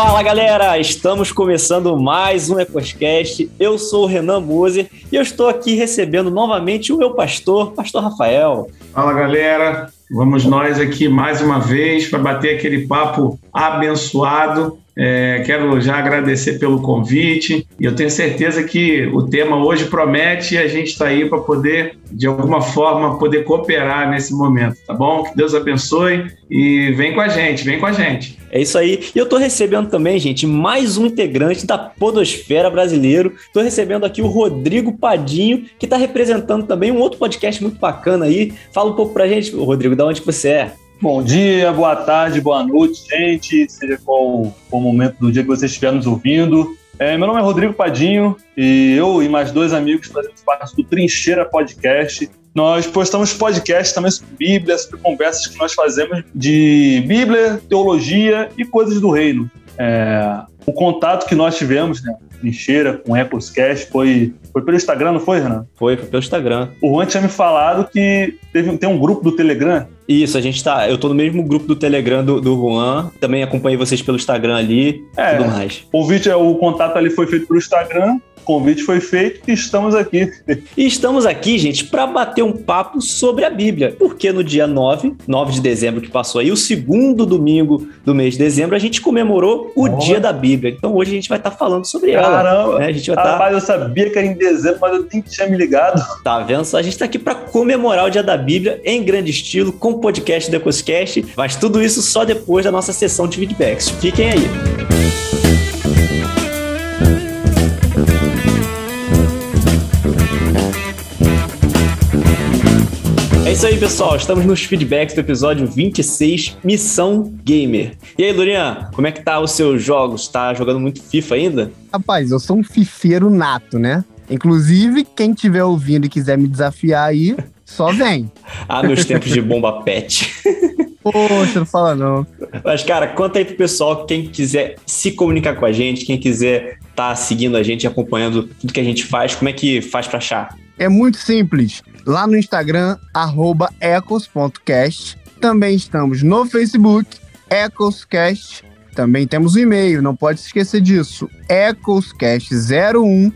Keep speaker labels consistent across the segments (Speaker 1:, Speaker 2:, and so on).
Speaker 1: Fala galera, estamos começando mais um Ecoscast. Eu sou o Renan Moser e eu estou aqui recebendo novamente o meu pastor, Pastor Rafael.
Speaker 2: Fala galera, vamos nós aqui mais uma vez para bater aquele papo abençoado é, quero já agradecer pelo convite e eu tenho certeza que o tema hoje promete e a gente está aí para poder, de alguma forma, poder cooperar nesse momento, tá bom? Que Deus abençoe e vem com a gente, vem com a gente.
Speaker 1: É isso aí. E eu estou recebendo também, gente, mais um integrante da Podosfera Brasileiro. Estou recebendo aqui o Rodrigo Padinho, que está representando também um outro podcast muito bacana aí. Fala um pouco para a gente, Rodrigo, de onde você é?
Speaker 3: Bom dia, boa tarde, boa noite, gente, seja qual o momento do dia que você estiver nos ouvindo. É, meu nome é Rodrigo Padinho e eu e mais dois amigos fazemos parte do Trincheira Podcast. Nós postamos podcast também sobre Bíblia, sobre conversas que nós fazemos de Bíblia, teologia e coisas do reino. É, o contato que nós tivemos, né, Trincheira com Ecoscast foi, foi pelo Instagram, não foi, Renan?
Speaker 1: Foi, foi pelo Instagram.
Speaker 3: O Juan tinha me falado que teve, tem um grupo do Telegram
Speaker 1: isso, a gente tá. Eu tô no mesmo grupo do Telegram do, do Juan. Também acompanhei vocês pelo Instagram ali
Speaker 3: é, tudo mais. O convite, o contato ali foi feito pelo Instagram convite foi feito e estamos aqui.
Speaker 1: E estamos aqui, gente, para bater um papo sobre a Bíblia. Porque no dia 9, 9 de dezembro que passou aí, o segundo domingo do mês de dezembro, a gente comemorou o oh. dia da Bíblia. Então hoje a gente vai estar tá falando sobre
Speaker 3: Caramba. ela.
Speaker 1: Caramba!
Speaker 3: Né? A gente vai tá... Rapaz, eu sabia que era em dezembro, mas eu nem tinha me ligado.
Speaker 1: Tá vendo? A gente está aqui para comemorar o dia da Bíblia em grande estilo, com o podcast do Ecoscast, mas tudo isso só depois da nossa sessão de feedbacks. Fiquem aí. É isso aí, pessoal. Estamos nos feedbacks do episódio 26, Missão Gamer. E aí, Lurian, como é que tá os seus jogos? Tá jogando muito FIFA ainda?
Speaker 4: Rapaz, eu sou um fifeiro nato, né? Inclusive, quem estiver ouvindo e quiser me desafiar aí, só vem.
Speaker 1: ah, meus tempos de bomba pet.
Speaker 4: Poxa, não fala não.
Speaker 1: Mas, cara, conta aí pro pessoal, quem quiser se comunicar com a gente, quem quiser estar tá seguindo a gente, acompanhando tudo que a gente faz, como é que faz para achar?
Speaker 4: É muito simples. Lá no Instagram, ecos.cast. Também estamos no Facebook, ecoscast. Também temos o um e-mail, não pode se esquecer disso. ecoscast01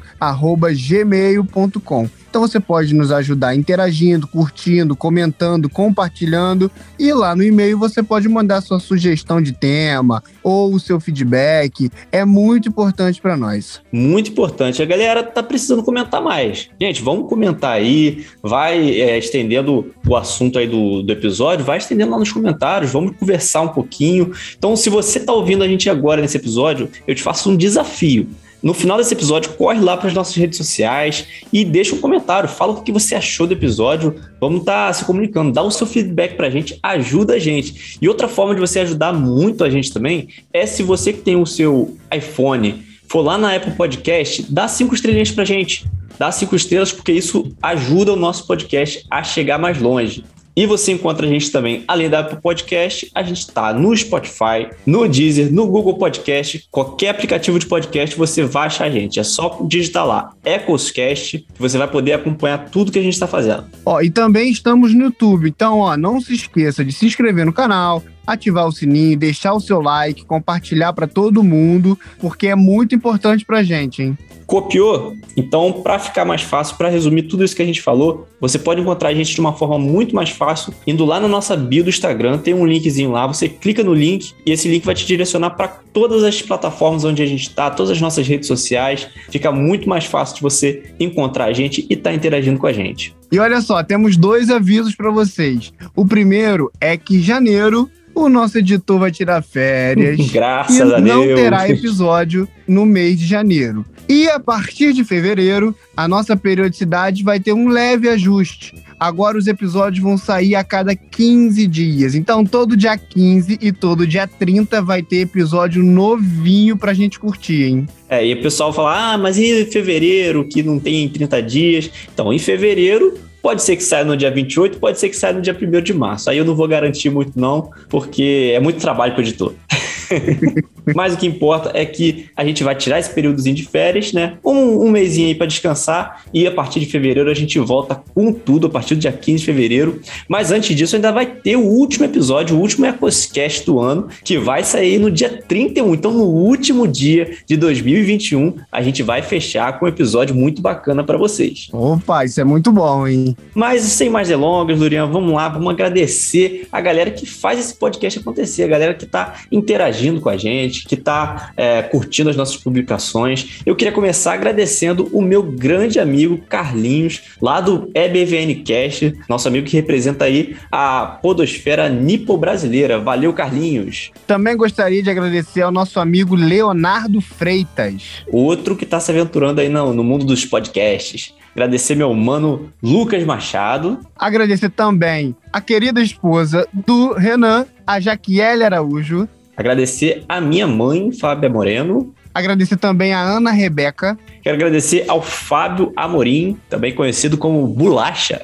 Speaker 4: gmail.com. Então você pode nos ajudar interagindo, curtindo, comentando, compartilhando. E lá no e-mail você pode mandar sua sugestão de tema ou o seu feedback. É muito importante para nós.
Speaker 1: Muito importante. A galera tá precisando comentar mais. Gente, vamos comentar aí. Vai é, estendendo o assunto aí do, do episódio, vai estendendo lá nos comentários. Vamos conversar um pouquinho. Então, se você tá ouvindo a gente agora nesse episódio, eu te faço um desafio. No final desse episódio, corre lá para as nossas redes sociais e deixa um comentário. Fala o que você achou do episódio. Vamos estar tá se comunicando. Dá o seu feedback para a gente, ajuda a gente. E outra forma de você ajudar muito a gente também é se você que tem o seu iPhone for lá na Apple Podcast, dá cinco estrelinhas para a gente. Dá cinco estrelas porque isso ajuda o nosso podcast a chegar mais longe. E você encontra a gente também, além da Apple Podcast, a gente está no Spotify, no Deezer, no Google Podcast, qualquer aplicativo de podcast você vai achar a gente. É só digitar lá, Ecoscast, você vai poder acompanhar tudo que a gente está fazendo.
Speaker 4: Ó, e também estamos no YouTube, então ó, não se esqueça de se inscrever no canal, ativar o sininho, deixar o seu like, compartilhar para todo mundo, porque é muito importante para gente, hein?
Speaker 1: Copiou? Então, para ficar mais fácil, para resumir tudo isso que a gente falou, você pode encontrar a gente de uma forma muito mais fácil indo lá na nossa bio do Instagram, tem um linkzinho lá, você clica no link e esse link vai te direcionar para todas as plataformas onde a gente está, todas as nossas redes sociais. Fica muito mais fácil de você encontrar a gente e estar tá interagindo com a gente.
Speaker 4: E olha só, temos dois avisos para vocês. O primeiro é que janeiro o nosso editor vai tirar férias.
Speaker 1: Graças
Speaker 4: e
Speaker 1: a Deus.
Speaker 4: não terá episódio no mês de janeiro. E a partir de fevereiro, a nossa periodicidade vai ter um leve ajuste. Agora os episódios vão sair a cada 15 dias. Então, todo dia 15 e todo dia 30 vai ter episódio novinho pra gente curtir, hein?
Speaker 1: É, e o pessoal fala: ah, mas e fevereiro, que não tem 30 dias? Então, em fevereiro, Pode ser que saia no dia 28, pode ser que saia no dia 1 de março. Aí eu não vou garantir muito, não, porque é muito trabalho para o editor. Mas o que importa é que a gente vai tirar esse períodozinho de férias, né? Um, um mêsinho aí para descansar e a partir de fevereiro a gente volta com tudo, a partir do dia 15 de fevereiro. Mas antes disso, ainda vai ter o último episódio, o último EcoScast do ano, que vai sair no dia 31. Então, no último dia de 2021, a gente vai fechar com um episódio muito bacana para vocês.
Speaker 4: Opa, isso é muito bom, hein?
Speaker 1: Mas sem mais delongas, Lurian, vamos lá, vamos agradecer a galera que faz esse podcast acontecer, a galera que está interagindo com a gente, que está é, curtindo as nossas publicações. Eu queria começar agradecendo o meu grande amigo Carlinhos, lá do EBVN Cast, nosso amigo que representa aí a podosfera nipo-brasileira. Valeu, Carlinhos!
Speaker 4: Também gostaria de agradecer ao nosso amigo Leonardo Freitas.
Speaker 1: Outro que está se aventurando aí no, no mundo dos podcasts. Agradecer meu mano Lucas Machado.
Speaker 4: Agradecer também a querida esposa do Renan, a Jaquiele Araújo.
Speaker 1: Agradecer a minha mãe, Fábia Moreno.
Speaker 4: Agradecer também a Ana Rebeca.
Speaker 1: Quero agradecer ao Fábio Amorim, também conhecido como Bulacha.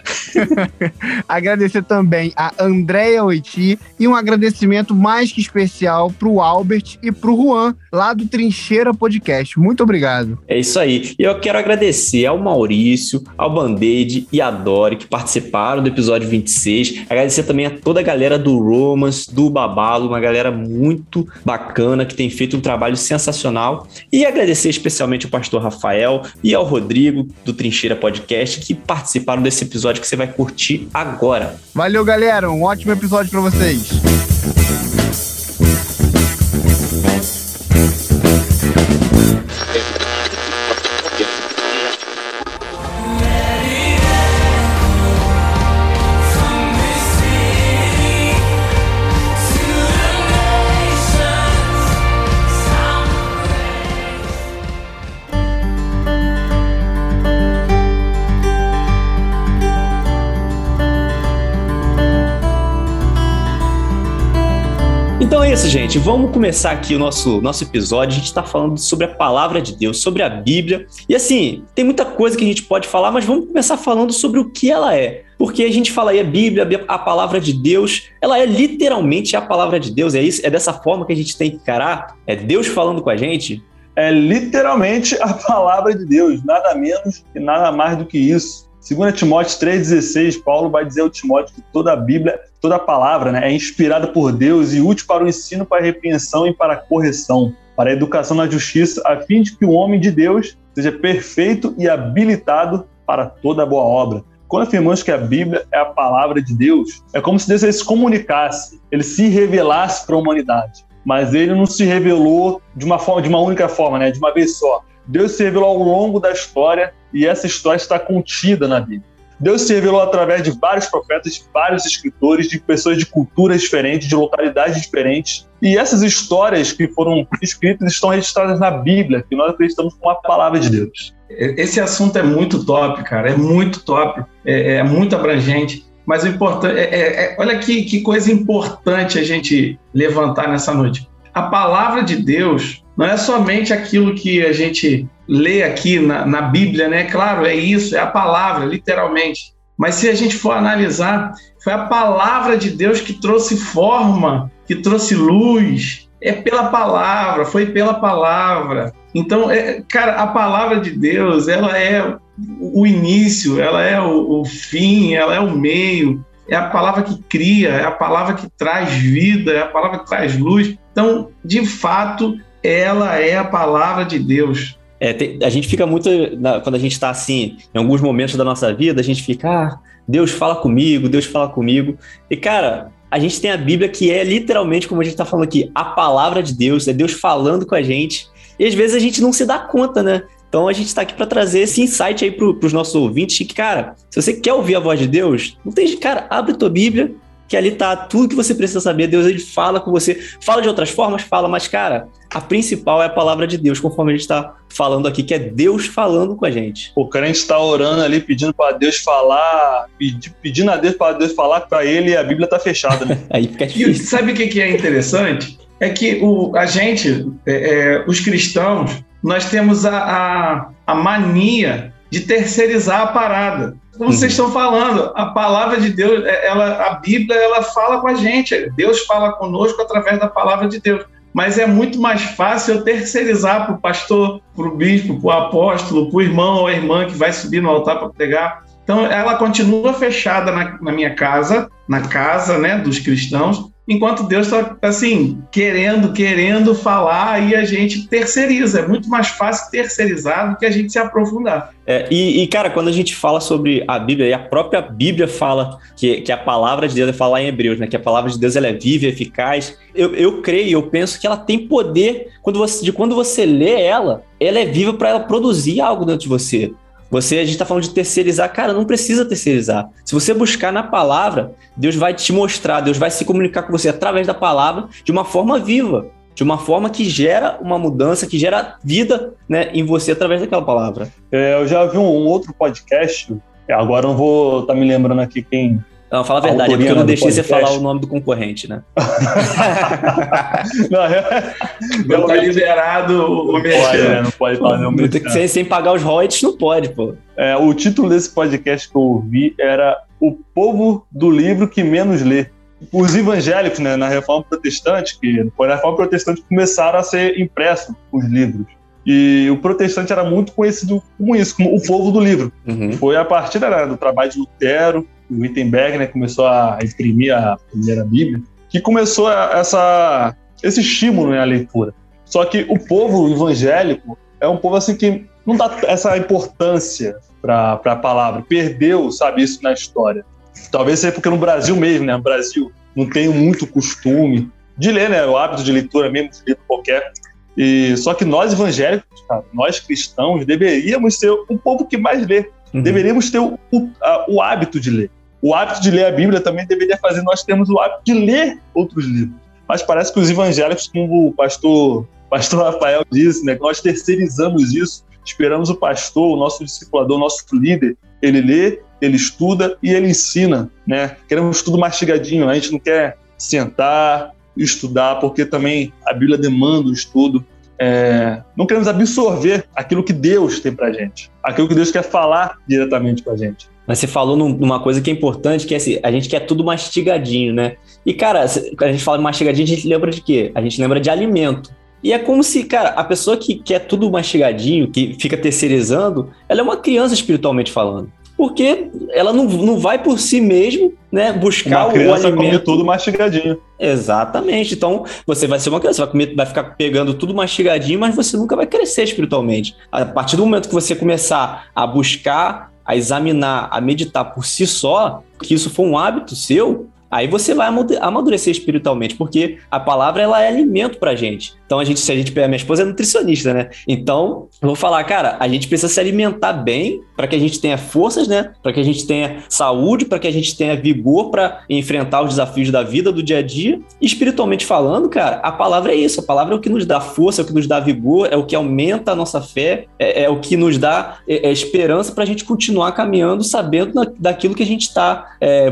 Speaker 4: agradecer também a Andréia Oiti e um agradecimento mais que especial para o Albert e para o Juan, lá do Trincheira Podcast. Muito obrigado.
Speaker 1: É isso aí. E eu quero agradecer ao Maurício, ao Band-Aid e à Dori, que participaram do episódio 26. Agradecer também a toda a galera do Romance, do Babalo, uma galera muito bacana que tem feito um trabalho sensacional. E agradecer especialmente o pastor Rafael Rafael e ao Rodrigo do Trincheira Podcast que participaram desse episódio que você vai curtir agora.
Speaker 4: Valeu, galera. Um ótimo episódio para vocês.
Speaker 1: É isso, gente. Vamos começar aqui o nosso, nosso episódio. A gente está falando sobre a palavra de Deus, sobre a Bíblia. E assim, tem muita coisa que a gente pode falar, mas vamos começar falando sobre o que ela é. Porque a gente fala aí a Bíblia, a palavra de Deus, ela é literalmente a palavra de Deus. É isso, é dessa forma que a gente tem que encarar. É Deus falando com a gente.
Speaker 3: É literalmente a palavra de Deus, nada menos e nada mais do que isso. Segundo Timóteo 3,16, Paulo vai dizer ao Timóteo que toda a Bíblia, toda a palavra né, é inspirada por Deus e útil para o ensino, para a repreensão e para a correção, para a educação na justiça, a fim de que o homem de Deus seja perfeito e habilitado para toda boa obra. Quando afirmamos que a Bíblia é a palavra de Deus, é como se Deus se comunicasse, ele se revelasse para a humanidade. Mas ele não se revelou de uma forma, de uma única forma, né, de uma vez só. Deus se revelou ao longo da história e essa história está contida na Bíblia. Deus se revelou através de vários profetas, de vários escritores, de pessoas de culturas diferentes, de localidades diferentes. E essas histórias que foram escritas estão registradas na Bíblia, que nós acreditamos como a palavra de Deus.
Speaker 2: Esse assunto é muito top, cara, é muito top, é, é muito abrangente. Mas o importante, é, é, é, olha que, que coisa importante a gente levantar nessa noite. A palavra de Deus não é somente aquilo que a gente lê aqui na, na Bíblia, né? Claro, é isso, é a palavra, literalmente. Mas se a gente for analisar, foi a palavra de Deus que trouxe forma, que trouxe luz. É pela palavra, foi pela palavra. Então, é, cara, a palavra de Deus, ela é o início, ela é o, o fim, ela é o meio. É a palavra que cria, é a palavra que traz vida, é a palavra que traz luz. Então, de fato, ela é a palavra de Deus.
Speaker 1: É, tem, a gente fica muito. Na, quando a gente está assim, em alguns momentos da nossa vida, a gente fica, ah, Deus fala comigo, Deus fala comigo. E, cara, a gente tem a Bíblia que é literalmente, como a gente está falando aqui, a palavra de Deus, é Deus falando com a gente. E às vezes a gente não se dá conta, né? Então a gente está aqui para trazer esse insight aí para os nossos ouvintes que, cara, se você quer ouvir a voz de Deus, não tem, cara, abre tua Bíblia, que ali tá tudo que você precisa saber. Deus ele fala com você, fala de outras formas, fala, mas cara, a principal é a palavra de Deus, conforme a gente está falando aqui, que é Deus falando com a gente.
Speaker 3: O crente está orando ali, pedindo para Deus falar, pedindo a Deus para Deus falar para ele e a Bíblia está fechada, né?
Speaker 1: Aí fica difícil.
Speaker 2: E sabe o que é interessante? É que o, a gente, é, é, os cristãos, nós temos a, a, a mania de terceirizar a parada como vocês estão falando, a palavra de Deus, é, ela, a Bíblia, ela fala com a gente. Deus fala conosco através da palavra de Deus. mas é muito mais fácil eu terceirizar para o pastor, para o bispo, para o apóstolo, para o irmão ou a irmã que vai subir no altar para pregar. Então, ela continua fechada na, na minha casa, na casa né, dos cristãos, enquanto Deus está, assim, querendo, querendo falar e a gente terceiriza. É muito mais fácil terceirizar do que a gente se aprofundar.
Speaker 1: É, e, e, cara, quando a gente fala sobre a Bíblia, e a própria Bíblia fala que, que a palavra de Deus, é falar em Hebreus, né? Que a palavra de Deus ela é viva e eficaz. Eu, eu creio, eu penso que ela tem poder quando você, de quando você lê ela, ela é viva para ela produzir algo dentro de você. Você, a gente está falando de terceirizar, cara, não precisa terceirizar. Se você buscar na palavra, Deus vai te mostrar, Deus vai se comunicar com você através da palavra de uma forma viva, de uma forma que gera uma mudança, que gera vida né, em você através daquela palavra.
Speaker 3: É, eu já vi um, outro podcast, agora não vou estar tá me lembrando aqui quem,
Speaker 1: não, fala a verdade, é porque eu não deixei você falar o nome do concorrente, né?
Speaker 2: não, é... não tá liberado o
Speaker 3: pode, né? Não pode falar
Speaker 1: não sem, sem pagar os royalties, não pode, pô.
Speaker 3: É, o título desse podcast que eu ouvi era O Povo do Livro que Menos Lê. Os evangélicos, né, na Reforma Protestante, que foi na Reforma Protestante começaram a ser impressos os livros. E o protestante era muito conhecido como isso, como o povo do livro. Uhum. Foi a partir né, do trabalho de Lutero, o Wittenberg né, começou a imprimir a primeira Bíblia, que começou essa, esse estímulo né, à leitura. Só que o povo evangélico é um povo assim que não dá essa importância para a palavra, perdeu, sabe, isso na história. Talvez seja porque no Brasil mesmo, né, no Brasil não tem muito costume de ler, né, o hábito de leitura mesmo, de livro qualquer. E só que nós evangélicos, cara, nós cristãos, deveríamos ser o povo que mais lê. Uhum. Deveríamos ter o, o, a, o hábito de ler o hábito de ler a Bíblia também deveria fazer nós termos o hábito de ler outros livros. Mas parece que os evangélicos, como o pastor, pastor Rafael disse, né, nós terceirizamos isso, esperamos o pastor, o nosso discipulador, o nosso líder, ele lê, ele estuda e ele ensina. Né? Queremos tudo mastigadinho, a gente não quer sentar, estudar, porque também a Bíblia demanda o estudo. É, não queremos absorver aquilo que Deus tem para gente, aquilo que Deus quer falar diretamente para gente.
Speaker 1: Mas você falou numa coisa que é importante, que é assim, a gente quer tudo mastigadinho, né? E, cara, quando a gente fala de mastigadinho, a gente lembra de quê? A gente lembra de alimento. E é como se, cara, a pessoa que quer tudo mastigadinho, que fica terceirizando, ela é uma criança espiritualmente falando. Porque ela não, não vai por si mesmo, né, buscar
Speaker 3: uma criança o alimento. come tudo mastigadinho.
Speaker 1: Exatamente. Então, você vai ser uma criança, vai, comer, vai ficar pegando tudo mastigadinho, mas você nunca vai crescer espiritualmente. A partir do momento que você começar a buscar a examinar, a meditar por si só, que isso for um hábito seu, aí você vai amadurecer espiritualmente, porque a palavra ela é alimento pra gente. Então a gente, se a gente pegar minha esposa é nutricionista, né? Então, eu vou falar, cara, a gente precisa se alimentar bem para que a gente tenha forças, né? Para que a gente tenha saúde, para que a gente tenha vigor para enfrentar os desafios da vida do dia a dia. E espiritualmente falando, cara, a palavra é isso, a palavra é o que nos dá força, é o que nos dá vigor, é o que aumenta a nossa fé, é, é o que nos dá é, é esperança para a gente continuar caminhando sabendo daquilo que a gente está é,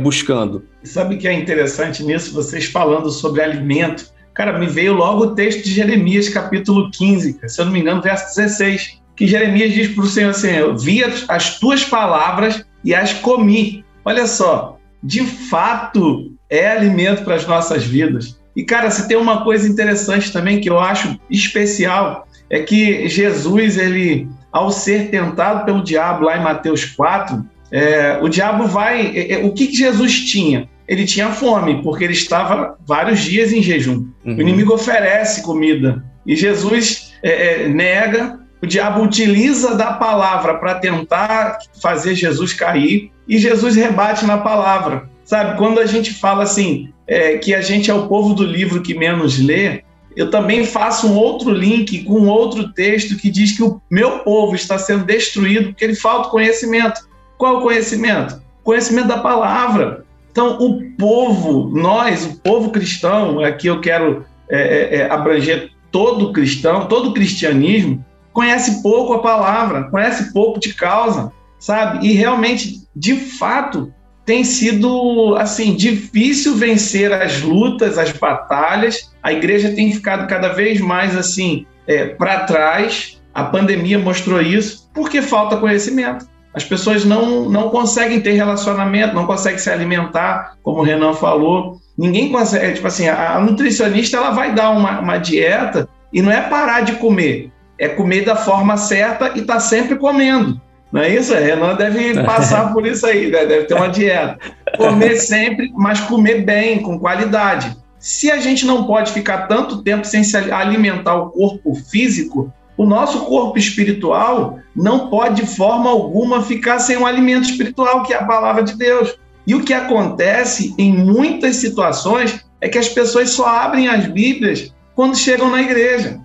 Speaker 2: Sabe o que é interessante nisso? Vocês falando sobre alimento. Cara, me veio logo o texto de Jeremias, capítulo 15, se eu não me engano, verso 16, que Jeremias diz para o Senhor assim: Eu vi as tuas palavras e as comi. Olha só, de fato é alimento para as nossas vidas. E, cara, se tem uma coisa interessante também que eu acho especial, é que Jesus, ele, ao ser tentado pelo diabo lá em Mateus 4, é, o diabo vai. É, é, o que, que Jesus tinha? Ele tinha fome, porque ele estava vários dias em jejum. Uhum. O inimigo oferece comida. E Jesus é, é, nega, o diabo utiliza da palavra para tentar fazer Jesus cair, e Jesus rebate na palavra. Sabe, quando a gente fala assim, é, que a gente é o povo do livro que menos lê, eu também faço um outro link com outro texto que diz que o meu povo está sendo destruído porque ele falta conhecimento. Qual o conhecimento? Conhecimento da palavra. Então, o povo, nós, o povo cristão, aqui eu quero é, é, é, abranger todo cristão, todo cristianismo, conhece pouco a palavra, conhece pouco de causa, sabe? E realmente, de fato, tem sido assim difícil vencer as lutas, as batalhas. A igreja tem ficado cada vez mais assim é, para trás. A pandemia mostrou isso porque falta conhecimento. As pessoas não, não conseguem ter relacionamento, não conseguem se alimentar, como o Renan falou. Ninguém consegue, tipo assim, a, nutricionista ela vai dar uma, uma dieta e não é parar de comer, é comer da forma certa e tá sempre comendo. Não é isso? A Renan deve passar por isso aí, né? deve ter uma dieta. Comer sempre, mas comer bem, com qualidade. Se a gente não pode ficar tanto tempo sem se alimentar o corpo físico, o nosso corpo espiritual não pode de forma alguma ficar sem um alimento espiritual, que é a palavra de Deus. E o que acontece em muitas situações é que as pessoas só abrem as Bíblias quando chegam na igreja.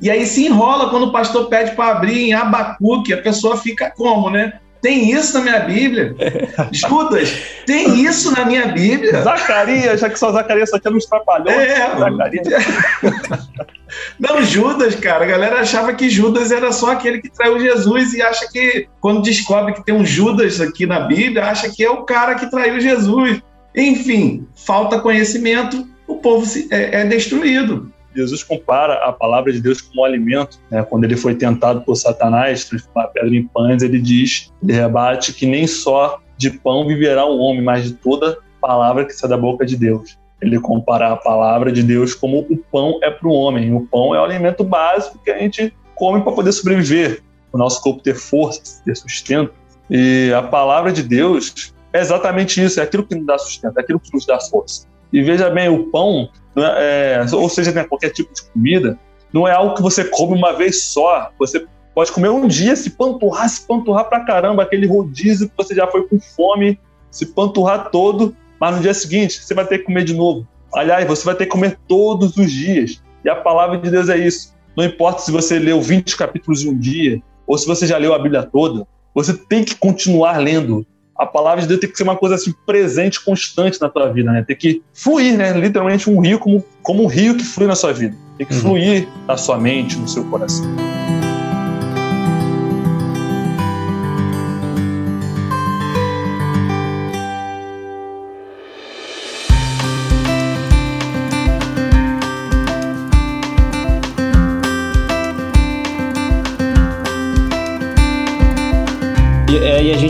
Speaker 2: E aí se enrola quando o pastor pede para abrir em Abacuque, a pessoa fica como, né? Tem isso na minha Bíblia? Judas, tem isso na minha Bíblia?
Speaker 3: Zacarias, já que só Zacarias só tinha nos trapalhões. É, Zacarias.
Speaker 2: Não, Judas, cara, a galera achava que Judas era só aquele que traiu Jesus e acha que, quando descobre que tem um Judas aqui na Bíblia, acha que é o cara que traiu Jesus. Enfim, falta conhecimento, o povo é, é destruído.
Speaker 3: Jesus compara a palavra de Deus como um alimento. Né? Quando ele foi tentado por Satanás transformar a pedra em pães, ele diz, ele rebate que nem só de pão viverá o homem, mas de toda palavra que sai da boca de Deus. Ele compara a palavra de Deus como o pão é para o homem. O pão é o alimento básico que a gente come para poder sobreviver, o nosso corpo ter força, ter sustento. E a palavra de Deus é exatamente isso, é aquilo que nos dá sustento, é aquilo que nos dá força. E veja bem, o pão é, é, ou seja, né, qualquer tipo de comida, não é algo que você come uma vez só. Você pode comer um dia, se panturrar, se panturrar pra caramba, aquele rodízio que você já foi com fome, se panturrar todo, mas no dia seguinte você vai ter que comer de novo. Aliás, você vai ter que comer todos os dias. E a palavra de Deus é isso. Não importa se você leu 20 capítulos em um dia, ou se você já leu a Bíblia toda, você tem que continuar lendo a palavra de Deus tem que ser uma coisa assim presente, constante na tua vida, né? Tem que fluir, né? Literalmente um rio como, como um rio que flui na sua vida. Tem que uhum. fluir na sua mente, no seu coração.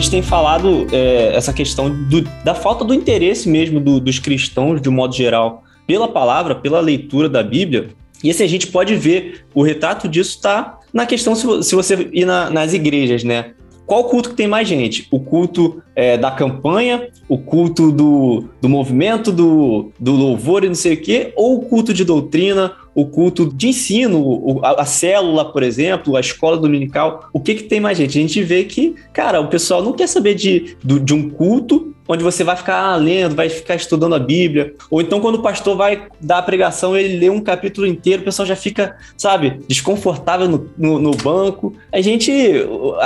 Speaker 1: Gente tem falado é, essa questão do, da falta do interesse mesmo do, dos cristãos, de um modo geral, pela palavra, pela leitura da Bíblia. E assim, a gente pode ver, o retrato disso está na questão se, se você ir na, nas igrejas, né? Qual culto que tem mais gente? O culto é, da campanha, o culto do, do movimento, do, do louvor e não sei o quê, ou o culto de doutrina, o culto de ensino, a, célula, por exemplo, a escola dominical, o que, que tem mais gente? A gente vê que, cara, o pessoal não quer saber de, de, um culto onde você vai ficar lendo, vai ficar estudando a Bíblia. Ou então, quando o pastor vai dar a pregação, ele lê um capítulo inteiro, o pessoal já fica, sabe, desconfortável no, no, no banco. A gente,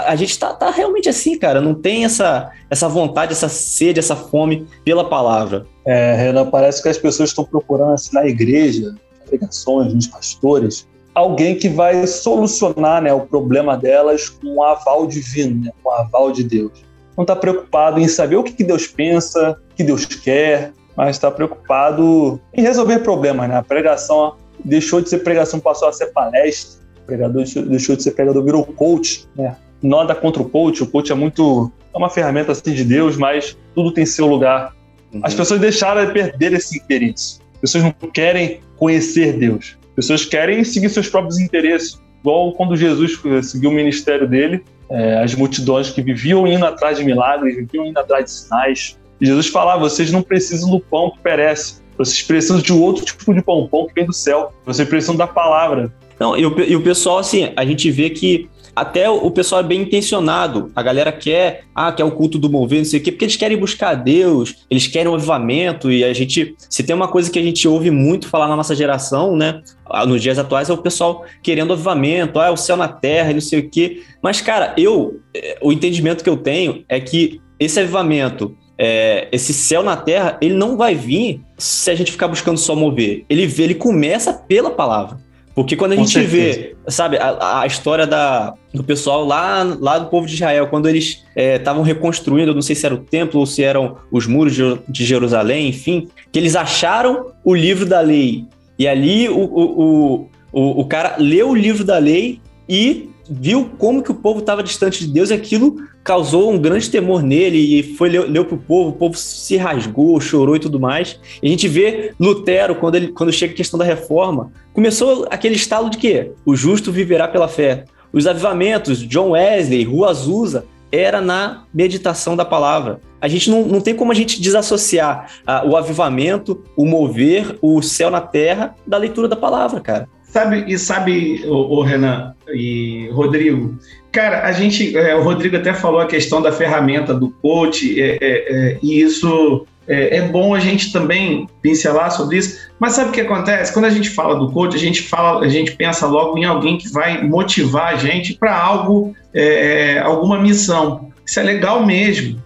Speaker 1: a gente tá, tá realmente assim, cara, não tem essa, essa vontade, essa sede, essa fome pela palavra.
Speaker 3: É, Renan, parece que as pessoas estão procurando assim, na igreja pregações, nos pastores, alguém que vai solucionar né, o problema delas com um aval divino, né, com um aval de Deus. Não está preocupado em saber o que, que Deus pensa, o que Deus quer, mas está preocupado em resolver problemas. Né? A pregação deixou de ser pregação, passou a ser palestra. O pregador deixou de ser pregador, virou coach. Né? Nada contra o coach, o coach é muito. é uma ferramenta assim de Deus, mas tudo tem seu lugar. Uhum. As pessoas deixaram de perder esse interesse. As pessoas não querem conhecer Deus. As pessoas querem seguir seus próprios interesses. Igual quando Jesus seguiu o ministério dele, é, as multidões que viviam indo atrás de milagres, viviam indo atrás de sinais. E Jesus falava: vocês não precisam do pão que perece, vocês precisam de outro tipo de pão, pão que vem do céu. Vocês precisam da palavra.
Speaker 1: Não, e o, e o pessoal, assim, a gente vê que até o pessoal é bem intencionado. A galera quer, ah, quer o culto do mover, não sei o quê, porque eles querem buscar Deus, eles querem o avivamento, e a gente, se tem uma coisa que a gente ouve muito falar na nossa geração, né, nos dias atuais, é o pessoal querendo avivamento, ah, é o céu na terra, não sei o quê. Mas, cara, eu, eh, o entendimento que eu tenho é que esse avivamento, é, esse céu na terra, ele não vai vir se a gente ficar buscando só mover. Ele, ele começa pela palavra. Porque quando a Com gente certeza. vê, sabe, a, a, história da, do pessoal lá, lá do povo de Israel, quando eles estavam é, reconstruindo, não sei se era o templo ou se eram os muros de, de, Jerusalém, enfim, que eles acharam o livro da lei. E ali o, o, o, o, o cara leu o livro da lei e viu como que o povo estava distante de Deus e aquilo causou um grande temor nele e foi leu, leu para o povo, o povo se rasgou, chorou e tudo mais. E a gente vê Lutero, quando, ele, quando chega a questão da reforma, começou aquele estalo de quê? O justo viverá pela fé. Os avivamentos, John Wesley, Rua Azusa, era na meditação da palavra. A gente não, não tem como a gente desassociar uh, o avivamento, o mover, o céu na terra da leitura da palavra, cara.
Speaker 2: Sabe, e sabe, o, o Renan e Rodrigo, cara, a gente, é, o Rodrigo até falou a questão da ferramenta do coach, é, é, é e isso é, é, bom a gente também pincelar sobre isso. Mas sabe o que acontece? Quando a gente fala do coach, a gente fala, a gente pensa logo em alguém que vai motivar a gente para algo, é, alguma missão. Isso é legal mesmo.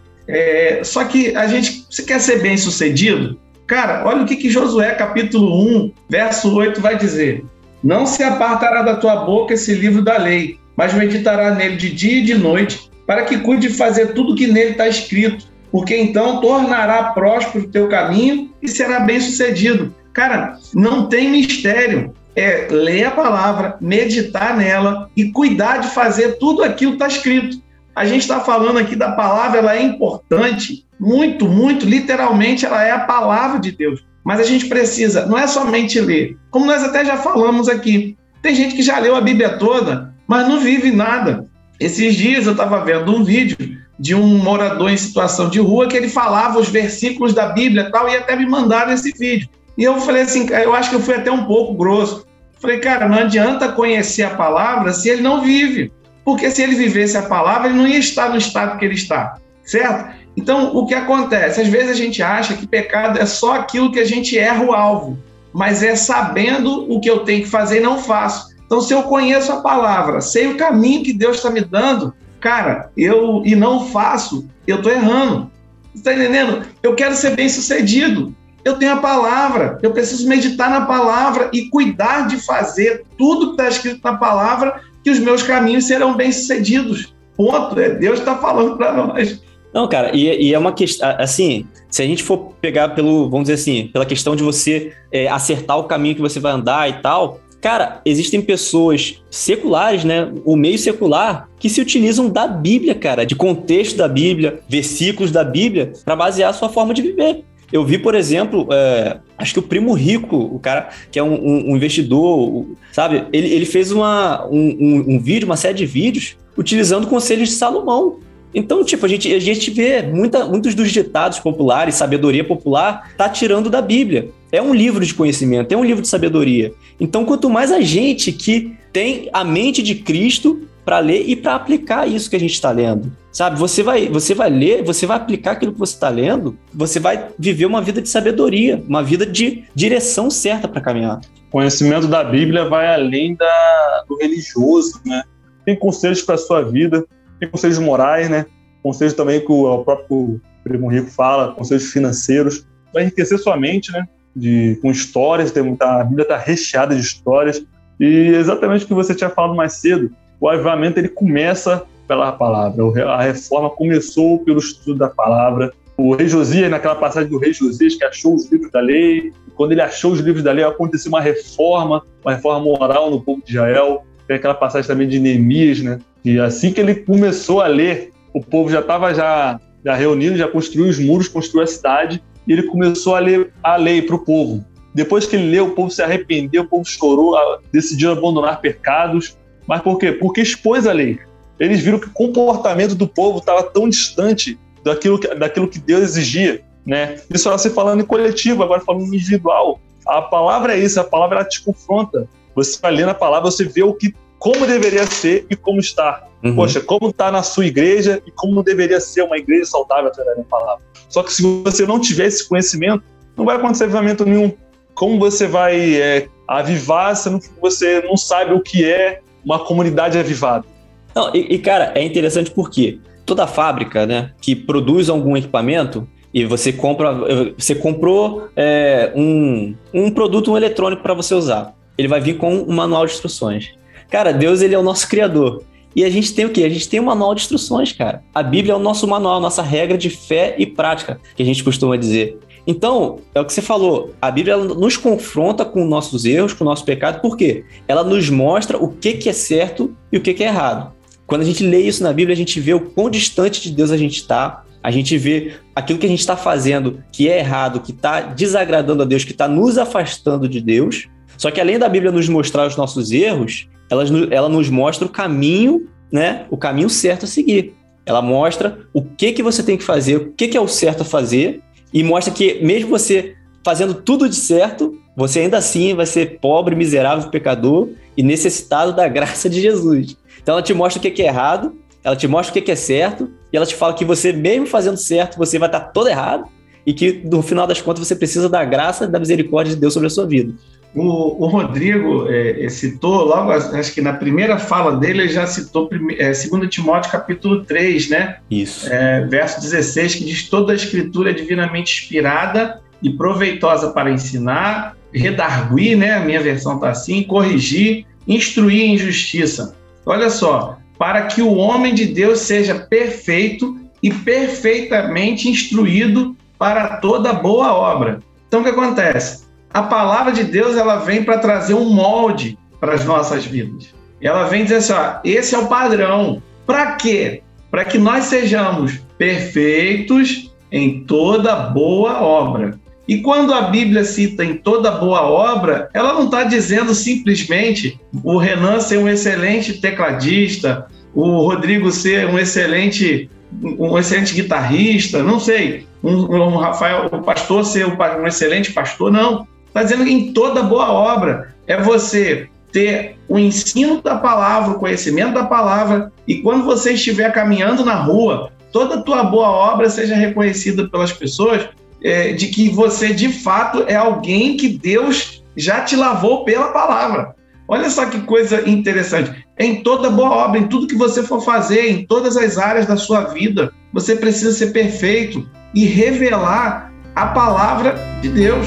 Speaker 2: Só que a gente, você quer ser bem sucedido? Cara, olha o que, que Josué, capítulo 1, verso 8, vai dizer. Não se apartará da tua boca esse livro da lei, mas meditará nele de dia e de noite, para que cuide de fazer tudo que nele está escrito, porque então tornará próspero o teu caminho e será bem sucedido. Cara, não tem mistério. É ler a palavra, meditar nela e cuidar de fazer tudo aquilo que está escrito. A gente está falando aqui da palavra, ela é importante, muito, muito, literalmente, ela é a palavra de Deus. Mas a gente precisa, não é somente ler, como nós até já falamos aqui. Tem gente que já leu a Bíblia toda, mas não vive nada. Esses dias eu estava vendo um vídeo de um morador em situação de rua que ele falava os versículos da Bíblia tal, e até me mandaram esse vídeo. E eu falei assim, eu acho que eu fui até um pouco grosso. Falei, cara, não adianta conhecer a palavra se ele não vive. Porque se ele vivesse a palavra, ele não ia estar no estado que ele está, certo? Então, o que acontece? Às vezes a gente acha que pecado é só aquilo que a gente erra o alvo, mas é sabendo o que eu tenho que fazer e não faço. Então, se eu conheço a palavra, sei o caminho que Deus está me dando, cara, eu e não faço, eu estou errando. Está entendendo? Eu quero ser bem sucedido. Eu tenho a palavra, eu preciso meditar na palavra e cuidar de fazer tudo que está escrito na palavra, que os meus caminhos serão bem sucedidos. Ponto. É, Deus está falando para nós.
Speaker 1: Não, cara, e, e, é uma questão, assim, se a gente for pegar pelo, vamos dizer assim, pela questão de você é, acertar o caminho que você vai andar e tal, cara, existem pessoas seculares, né, o meio secular, que se utilizam da Bíblia, cara, de contexto da Bíblia, versículos da Bíblia, para basear a sua forma de viver. Eu vi, por exemplo, é, acho que o Primo Rico, o cara que é um, um, um investidor, sabe? Ele, ele fez uma, um, um, vídeo, uma série de vídeos, utilizando conselhos de Salomão. Então, tipo, a gente, a gente vê muita, muitos dos ditados populares, sabedoria popular, tá tirando da Bíblia. É um livro de conhecimento, é um livro de sabedoria. Então, quanto mais a gente que tem a mente de Cristo para ler e para aplicar isso que a gente está lendo. Sabe, você vai, você vai ler, você vai aplicar aquilo que você está lendo, você vai viver uma vida de sabedoria, uma vida de direção certa para caminhar.
Speaker 3: O conhecimento da Bíblia vai além da, do religioso, né? Tem conselhos para sua vida, tem conselhos morais, né? Conselhos também que o, o próprio Primo Rico fala, conselhos financeiros, vai enriquecer sua mente, né? De, com histórias, tem muita, a Bíblia está recheada de histórias. E exatamente o que você tinha falado mais cedo, o avivamento ele começa pela palavra. A reforma começou pelo estudo da palavra. O rei Josias, naquela passagem do rei Josias, que achou os livros da lei, quando ele achou os livros da lei, aconteceu uma reforma, uma reforma moral no povo de Israel. Tem aquela passagem também de Neemias, né? E assim que ele começou a ler, o povo já estava já, já reunido, já construiu os muros, construiu a cidade, e ele começou a ler a lei para o povo. Depois que ele leu, o povo se arrependeu, o povo chorou, decidiu abandonar pecados. Mas por quê? Porque expôs a lei. Eles viram que o comportamento do povo estava tão distante daquilo que, daquilo que Deus exigia. Né? Isso era se falando em coletivo, agora falando individual. A palavra é isso, a palavra ela te confronta. Você vai ler na palavra, você vê o que como deveria ser e como está. Uhum. Poxa, como está na sua igreja e como deveria ser uma igreja saudável através da palavra. Só que se você não tiver esse conhecimento, não vai acontecer avivamento nenhum. Como você vai é, avivar se você não sabe o que é uma comunidade avivada?
Speaker 1: Não, e, e, cara, é interessante porque toda fábrica, né, que produz algum equipamento e você compra, você comprou é, um, um produto um eletrônico para você usar, ele vai vir com um manual de instruções. Cara, Deus ele é o nosso criador. E a gente tem o quê? A gente tem um manual de instruções, cara. A Bíblia é o nosso manual, nossa regra de fé e prática, que a gente costuma dizer. Então, é o que você falou, a Bíblia nos confronta com nossos erros, com o nosso pecado, por quê? Ela nos mostra o que, que é certo e o que, que é errado. Quando a gente lê isso na Bíblia, a gente vê o quão distante de Deus a gente está, a gente vê aquilo que a gente está fazendo que é errado, que está desagradando a Deus, que está nos afastando de Deus. Só que além da Bíblia nos mostrar os nossos erros, ela, ela nos mostra o caminho, né? O caminho certo a seguir. Ela mostra o que que você tem que fazer, o que que é o certo a fazer e mostra que mesmo você fazendo tudo de certo, você ainda assim vai ser pobre, miserável, pecador e necessitado da graça de Jesus. Então ela te mostra o que é errado, ela te mostra o que é certo e ela te fala que você mesmo fazendo certo, você vai estar todo errado e que no final das contas você precisa da graça e da misericórdia de Deus sobre a sua vida.
Speaker 2: O, o Rodrigo é, citou, logo, acho que na primeira fala dele, ele já citou é, 2 Timóteo capítulo 3, né?
Speaker 1: Isso.
Speaker 2: É, verso 16, que diz: toda a escritura é divinamente inspirada e proveitosa para ensinar, redarguir, né? A minha versão está assim, corrigir, instruir em justiça. Olha só, para que o homem de Deus seja perfeito e perfeitamente instruído para toda boa obra. Então, o que acontece? A palavra de Deus ela vem para trazer um molde para as nossas vidas. Ela vem dizer assim: ó, esse é o padrão. Para quê? Para que nós sejamos perfeitos em toda boa obra. E quando a Bíblia cita em toda boa obra, ela não está dizendo simplesmente o Renan ser um excelente tecladista, o Rodrigo ser um excelente um excelente guitarrista, não sei, um, um Rafael, o pastor ser um excelente pastor, não. Está dizendo que em toda boa obra é você ter o ensino da palavra, o conhecimento da palavra, e quando você estiver caminhando na rua, toda tua boa obra seja reconhecida pelas pessoas é, de que você de fato é alguém que Deus já te lavou pela palavra. Olha só que coisa interessante. Em toda boa obra, em tudo que você for fazer, em todas as áreas da sua vida, você precisa ser perfeito e revelar a palavra de Deus.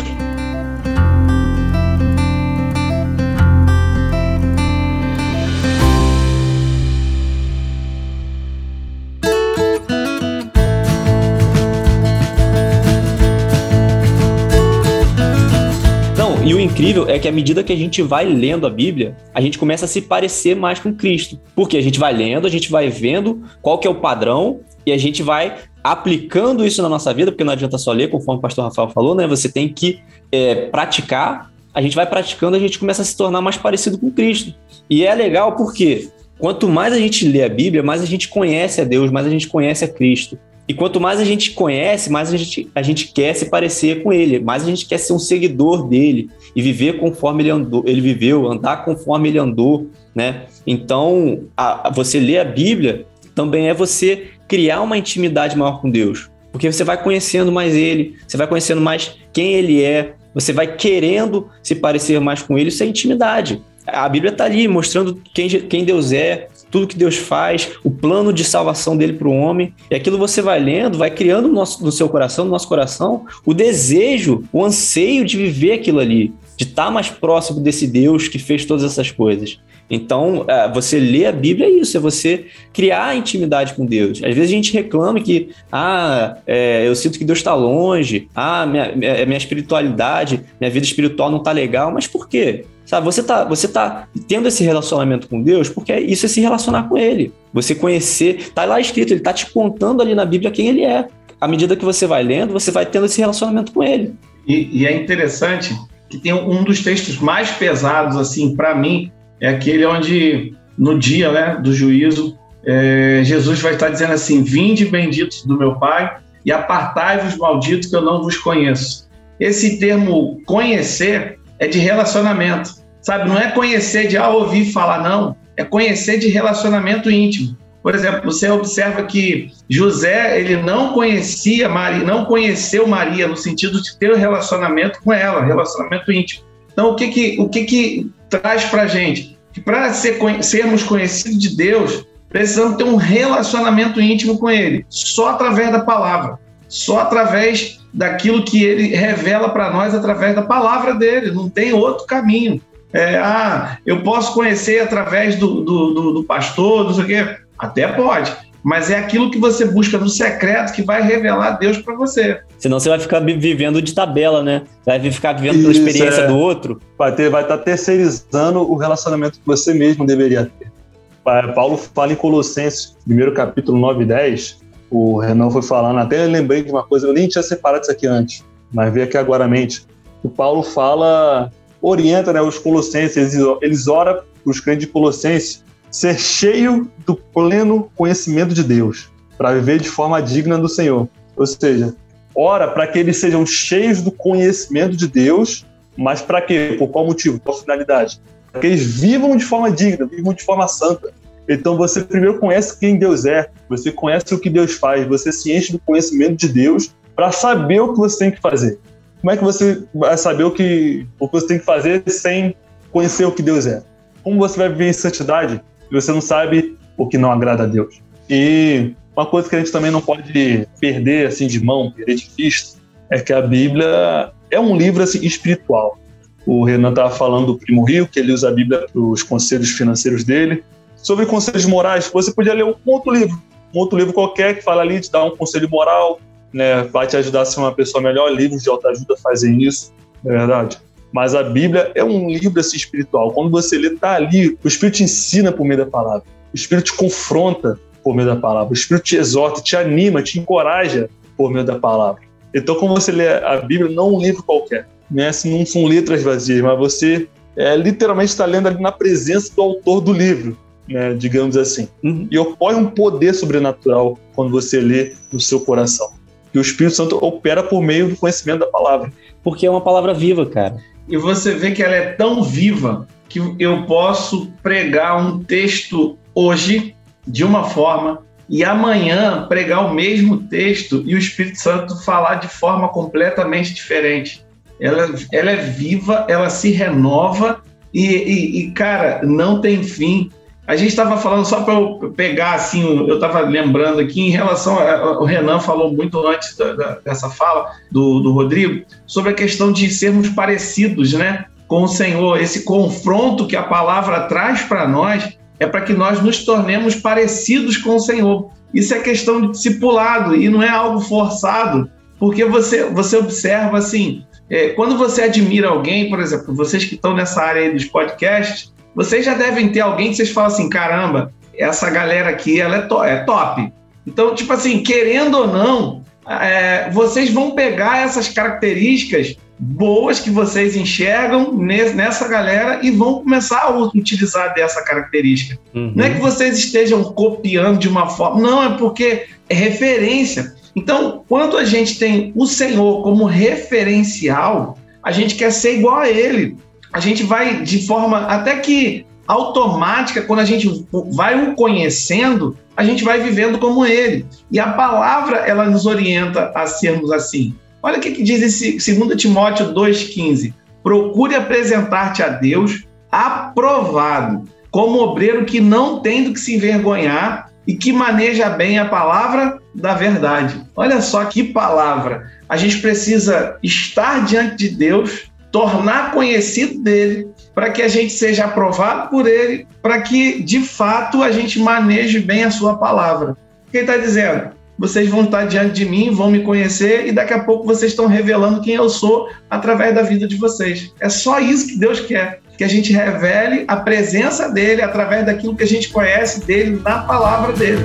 Speaker 1: Incrível é que à medida que a gente vai lendo a Bíblia, a gente começa a se parecer mais com Cristo. Porque a gente vai lendo, a gente vai vendo qual que é o padrão e a gente vai aplicando isso na nossa vida, porque não adianta só ler, conforme o pastor Rafael falou, né? Você tem que é, praticar. A gente vai praticando, a gente começa a se tornar mais parecido com Cristo. E é legal porque quanto mais a gente lê a Bíblia, mais a gente conhece a Deus, mais a gente conhece a Cristo. E quanto mais a gente conhece, mais a gente, a gente quer se parecer com ele, mais a gente quer ser um seguidor dele e viver conforme ele andou, ele viveu, andar conforme ele andou, né? Então, a, a você ler a Bíblia também é você criar uma intimidade maior com Deus, porque você vai conhecendo mais ele, você vai conhecendo mais quem ele é, você vai querendo se parecer mais com ele, isso é intimidade. A Bíblia está ali mostrando quem, quem Deus é, tudo que Deus faz, o plano de salvação dele para o homem. E aquilo você vai lendo, vai criando no, nosso, no seu coração, no nosso coração, o desejo, o anseio de viver aquilo ali, de estar mais próximo desse Deus que fez todas essas coisas. Então, é, você lê a Bíblia é isso, é você criar intimidade com Deus. Às vezes a gente reclama que, ah, é, eu sinto que Deus está longe, ah, minha, minha espiritualidade, minha vida espiritual não está legal, mas por quê? Sabe, você tá, você tá tendo esse relacionamento com Deus porque isso é se relacionar com Ele. Você conhecer, tá lá escrito, Ele tá te contando ali na Bíblia quem Ele é. À medida que você vai lendo, você vai tendo esse relacionamento com Ele.
Speaker 2: E, e é interessante que tem um dos textos mais pesados, assim, para mim, é aquele onde, no dia né, do juízo, é, Jesus vai estar dizendo assim: Vinde benditos do meu Pai e apartai-vos malditos que eu não vos conheço. Esse termo conhecer é de relacionamento, sabe? Não é conhecer de ah, ouvir falar, não. É conhecer de relacionamento íntimo. Por exemplo, você observa que José ele não conhecia Maria, não conheceu Maria no sentido de ter um relacionamento com ela, relacionamento íntimo. Então, o que que, o que, que traz para a gente? Que para ser, sermos conhecidos de Deus, precisamos ter um relacionamento íntimo com Ele, só através da palavra, só através daquilo que ele revela para nós através da palavra dele, não tem outro caminho. É, ah, eu posso conhecer através do, do, do, do pastor, não sei o quê. Até pode, mas é aquilo que você busca no secreto que vai revelar Deus para você.
Speaker 1: Senão você vai ficar vivendo de tabela, né? Vai ficar vivendo pela experiência é. do outro.
Speaker 3: Vai, ter, vai estar tá terceirizando o relacionamento que você mesmo deveria ter. Paulo fala em Colossenses, primeiro capítulo 9 e 10, o Renan foi falando, até lembrei de uma coisa, eu nem tinha separado isso aqui antes, mas veio aqui agora à mente. O Paulo fala, orienta né, os colossenses, eles, eles para os crentes de Colossenses ser cheio do pleno conhecimento de Deus, para viver de forma digna do Senhor. Ou seja, ora para que eles sejam cheios do conhecimento de Deus, mas para quê? Por qual motivo? Qual finalidade? Para que eles vivam de forma digna, vivam de forma santa. Então você primeiro conhece quem Deus é, você conhece o que Deus faz, você se enche do conhecimento de Deus para saber o que você tem que fazer. Como é que você vai saber o que, o que você tem que fazer sem conhecer o que Deus é? Como você vai viver em santidade se você não sabe o que não agrada a Deus? E uma coisa que a gente também não pode perder assim de mão, perder de vista, é que a Bíblia é um livro assim, espiritual. O Renan estava falando do Primo Rio, que ele usa a Bíblia para os conselhos financeiros dele. Sobre conselhos morais, você podia ler um outro livro, um outro livro qualquer que fala ali, te dá um conselho moral, né, vai te ajudar a ser uma pessoa melhor. Livros de autoajuda fazem isso, não é verdade? Mas a Bíblia é um livro assim, espiritual. Quando você lê, tá ali, o Espírito te ensina por meio da palavra. O Espírito te confronta por meio da palavra. O Espírito te exorta, te anima, te encoraja por meio da palavra. Então, quando você lê a Bíblia, não um livro qualquer, né? Assim, não são letras vazias, mas você é, literalmente está lendo ali na presença do autor do livro né, digamos assim. Uhum. E ocorre um poder sobrenatural quando você lê no seu coração. E o Espírito Santo opera por meio do conhecimento da palavra.
Speaker 1: Porque é uma palavra viva, cara.
Speaker 2: E você vê que ela é tão viva que eu posso pregar um texto hoje de uma forma e amanhã pregar o mesmo texto e o Espírito Santo falar de forma completamente diferente. Ela, ela é viva, ela se renova e, e, e cara, não tem fim. A gente estava falando, só para eu pegar, assim, eu estava lembrando aqui, em relação. A, o Renan falou muito antes da, da, dessa fala do, do Rodrigo, sobre a questão de sermos parecidos né, com o Senhor. Esse confronto que a palavra traz para nós é para que nós nos tornemos parecidos com o Senhor. Isso é questão de discipulado e não é algo forçado, porque você, você observa assim. É, quando você admira alguém, por exemplo, vocês que estão nessa área dos podcasts, vocês já devem ter alguém que vocês falam assim: caramba, essa galera aqui ela é, to é top. Então, tipo assim, querendo ou não, é, vocês vão pegar essas características boas que vocês enxergam nessa galera e vão começar a utilizar dessa característica. Uhum. Não é que vocês estejam copiando de uma forma, não, é porque é referência. Então, quando a gente tem o Senhor como referencial, a gente quer ser igual a Ele a gente vai de forma até que automática, quando a gente vai o conhecendo, a gente vai vivendo como ele. E a palavra, ela nos orienta a sermos assim. Olha o que, que diz esse 2 Timóteo 2,15. Procure apresentar-te a Deus aprovado, como obreiro que não tem do que se envergonhar e que maneja bem a palavra da verdade. Olha só que palavra. A gente precisa estar diante de Deus tornar conhecido dele, para que a gente seja aprovado por ele, para que de fato a gente maneje bem a sua palavra. Quem está dizendo? Vocês vão estar diante de mim, vão me conhecer e daqui a pouco vocês estão revelando quem eu sou através da vida de vocês. É só isso que Deus quer, que a gente revele a presença dele através daquilo que a gente conhece dele na palavra dele.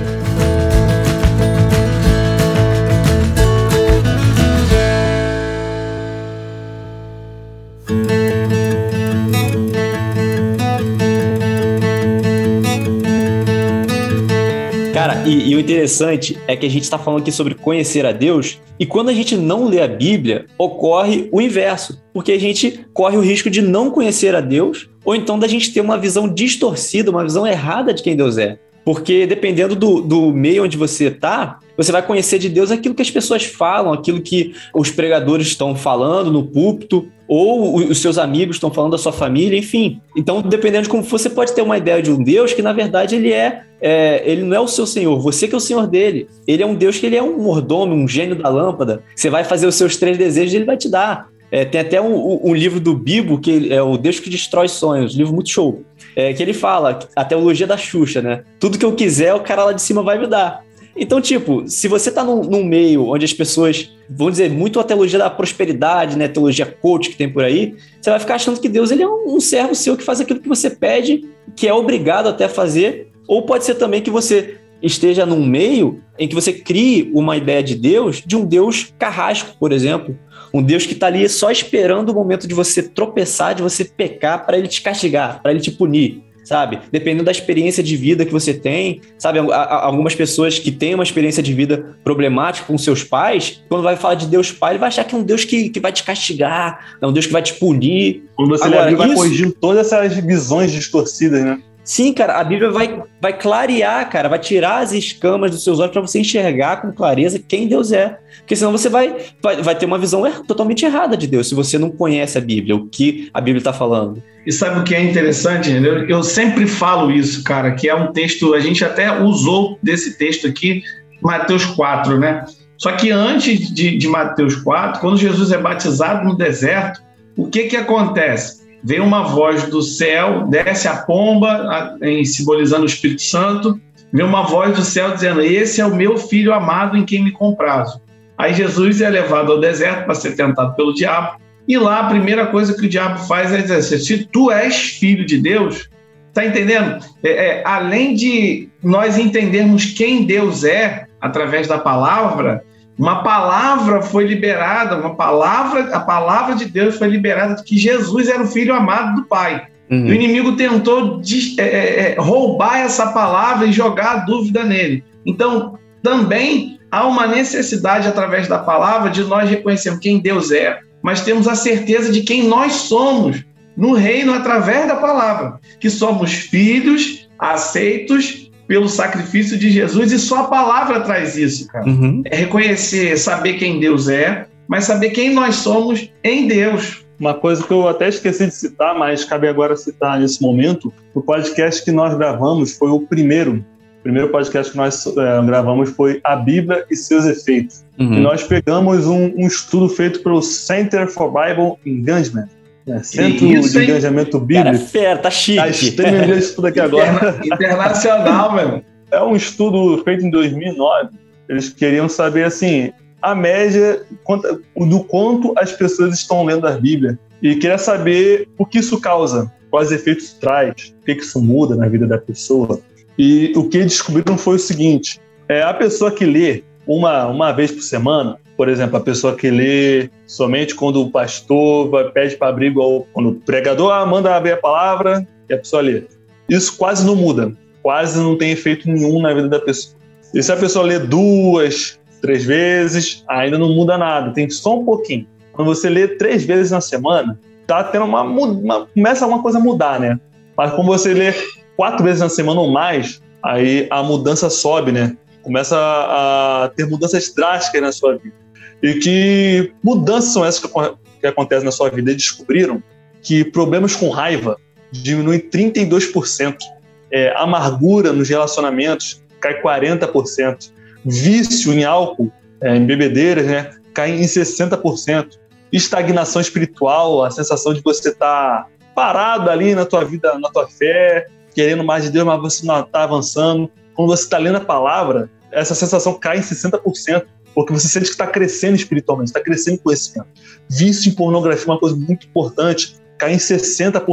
Speaker 1: E, e, o interessante é que a gente está falando aqui sobre conhecer a Deus, e quando a gente não lê a Bíblia, ocorre o inverso, porque a gente corre o risco de não conhecer a Deus, ou então da gente ter uma visão distorcida, uma visão errada de quem Deus é. Porque dependendo do, do meio onde você está, você vai conhecer de Deus aquilo que as pessoas falam, aquilo que os pregadores estão falando no púlpito, ou os seus amigos estão falando da sua família, enfim. Então, dependendo de como você pode ter uma ideia de um Deus que, na verdade, ele é, é, ele não é o seu Senhor, você que é o Senhor dele. Ele é um Deus que ele é um mordomo, um gênio da lâmpada. Você vai fazer os seus três desejos, ele vai te dar. É, tem até um, um, livro do Bibo, que é o Deus que Destrói Sonhos, livro muito show. É, que ele fala, a teologia da Xuxa, né? Tudo que eu quiser, o cara lá de cima vai me dar. Então, tipo, se você tá num, num, meio onde as pessoas vão dizer muito a teologia da prosperidade, né? Teologia coach que tem por aí, você vai ficar achando que Deus ele é um, um servo seu que faz aquilo que você pede, que é obrigado até fazer. Ou pode ser também que você esteja num meio em que você crie uma ideia de Deus, de um Deus carrasco, por exemplo. Um Deus que está ali só esperando o momento de você tropeçar, de você pecar, para ele te castigar, para ele te punir sabe? Dependendo da experiência de vida que você tem, sabe? Algumas pessoas que têm uma experiência de vida problemática com seus pais, quando vai falar de Deus Pai, ele vai achar que é um Deus que, que vai te castigar, é um Deus que vai te punir.
Speaker 3: Quando você Agora, vai isso... corrigindo todas essas visões distorcidas, né?
Speaker 1: Sim, cara, a Bíblia vai, vai clarear, cara, vai tirar as escamas dos seus olhos para você enxergar com clareza quem Deus é. Porque senão você vai, vai, ter uma visão er totalmente errada de Deus, se você não conhece a Bíblia, o que a Bíblia está falando.
Speaker 2: E sabe o que é interessante? Eu, eu sempre falo isso, cara, que é um texto, a gente até usou desse texto aqui, Mateus 4, né? Só que antes de, de Mateus 4, quando Jesus é batizado no deserto, o que que acontece? Vem uma voz do céu, desce a pomba, em, simbolizando o Espírito Santo, vem uma voz do céu dizendo: Esse é o meu filho amado em quem me comprazo. Aí Jesus é levado ao deserto para ser tentado pelo diabo, e lá a primeira coisa que o diabo faz é dizer assim: se tu és filho de Deus, tá entendendo? É, é, além de nós entendermos quem Deus é através da palavra, uma palavra foi liberada, uma palavra, a palavra de Deus foi liberada de que Jesus era o filho amado do Pai. Uhum. o inimigo tentou de, é, é, é, roubar essa palavra e jogar a dúvida nele. Então, também há uma necessidade, através da palavra, de nós reconhecermos quem Deus é, mas temos a certeza de quem nós somos no reino através da palavra, que somos filhos aceitos pelo sacrifício de Jesus e só a palavra traz isso, cara. Uhum. É reconhecer, saber quem Deus é, mas saber quem nós somos em Deus.
Speaker 3: Uma coisa que eu até esqueci de citar, mas cabe agora citar nesse momento, o podcast que nós gravamos foi o primeiro. O primeiro podcast que nós é, gravamos foi a Bíblia e seus efeitos. Uhum. E nós pegamos um, um estudo feito pelo Center for Bible Engagement, é, centro isso, de engajamento bíblico. Cara,
Speaker 1: fera, tá chique.
Speaker 3: Tá extremamente esse estudo aqui agora.
Speaker 2: Internacional, meu.
Speaker 3: É um estudo feito em 2009. Eles queriam saber, assim, a média do quanto as pessoas estão lendo a Bíblia. E queria saber o que isso causa, quais efeitos traz, o que isso muda na vida da pessoa. E o que descobriram foi o seguinte: é a pessoa que lê uma, uma vez por semana, por exemplo, a pessoa que lê somente quando o pastor vai, pede para abrir, igual quando o pregador ah, manda abrir a palavra e a pessoa lê. Isso quase não muda, quase não tem efeito nenhum na vida da pessoa. E se a pessoa lê duas, três vezes, ainda não muda nada, tem só um pouquinho. Quando você lê três vezes na semana, tá tendo uma, uma começa uma coisa a mudar, né? Mas quando você lê quatro vezes na semana ou mais, aí a mudança sobe, né? Começa a ter mudanças drásticas na sua vida. E que mudanças são essas que, que acontecem na sua vida? Eles descobriram que problemas com raiva diminuem 32%, é, amargura nos relacionamentos cai 40%, vício em álcool, é, em bebedeiras, né, cai em 60%, estagnação espiritual, a sensação de você estar tá parado ali na tua vida, na tua fé, querendo mais de Deus, mas você não está avançando. Quando você está lendo a palavra, essa sensação cai em 60%. Porque você sente que está crescendo espiritualmente, está crescendo conhecimento. Vício em pornografia é uma coisa muito importante, cai em 60%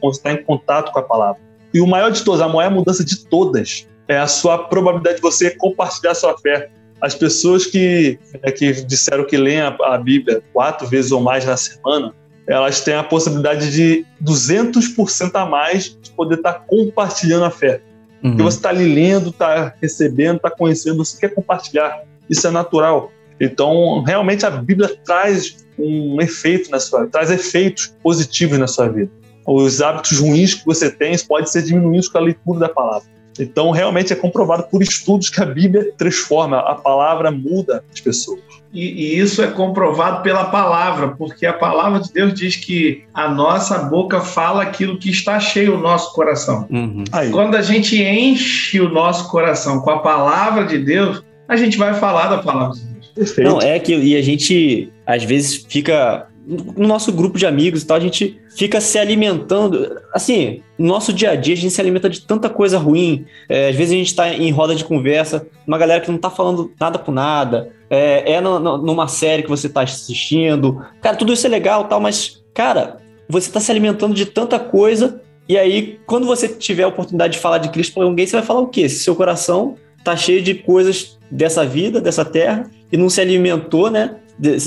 Speaker 3: quando você está em contato com a palavra. E o maior de todas, a maior mudança de todas, é a sua probabilidade de você compartilhar a sua fé. As pessoas que, é, que disseram que leem a, a Bíblia quatro vezes ou mais na semana, elas têm a possibilidade de 200% a mais de poder estar tá compartilhando a fé. Uhum. Porque você está ali lendo, está recebendo, está conhecendo, você quer compartilhar. Isso é natural. Então, realmente a Bíblia traz um efeito na sua vida, traz efeitos positivos na sua vida. Os hábitos ruins que você tem podem ser diminuídos com a leitura da palavra. Então, realmente é comprovado por estudos que a Bíblia transforma, a palavra muda as pessoas.
Speaker 2: E, e, isso é comprovado pela palavra, porque a palavra de Deus diz que a nossa boca fala aquilo que está cheio o nosso coração. Uhum. Quando a gente enche o nosso coração com a palavra de Deus, a gente vai falar da palavra de Deus.
Speaker 1: Não, é que e a gente às vezes fica no nosso grupo de amigos e tal, a gente fica se alimentando. Assim, no nosso dia a dia, a gente se alimenta de tanta coisa ruim. É, às vezes a gente está em roda de conversa, uma galera que não está falando nada com nada, é, é no, no, numa série que você está assistindo. Cara, tudo isso é legal tal, mas, cara, você está se alimentando de tanta coisa. E aí, quando você tiver a oportunidade de falar de Cristo para alguém, você vai falar o quê? Se seu coração tá cheio de coisas dessa vida, dessa terra, e não se alimentou, né?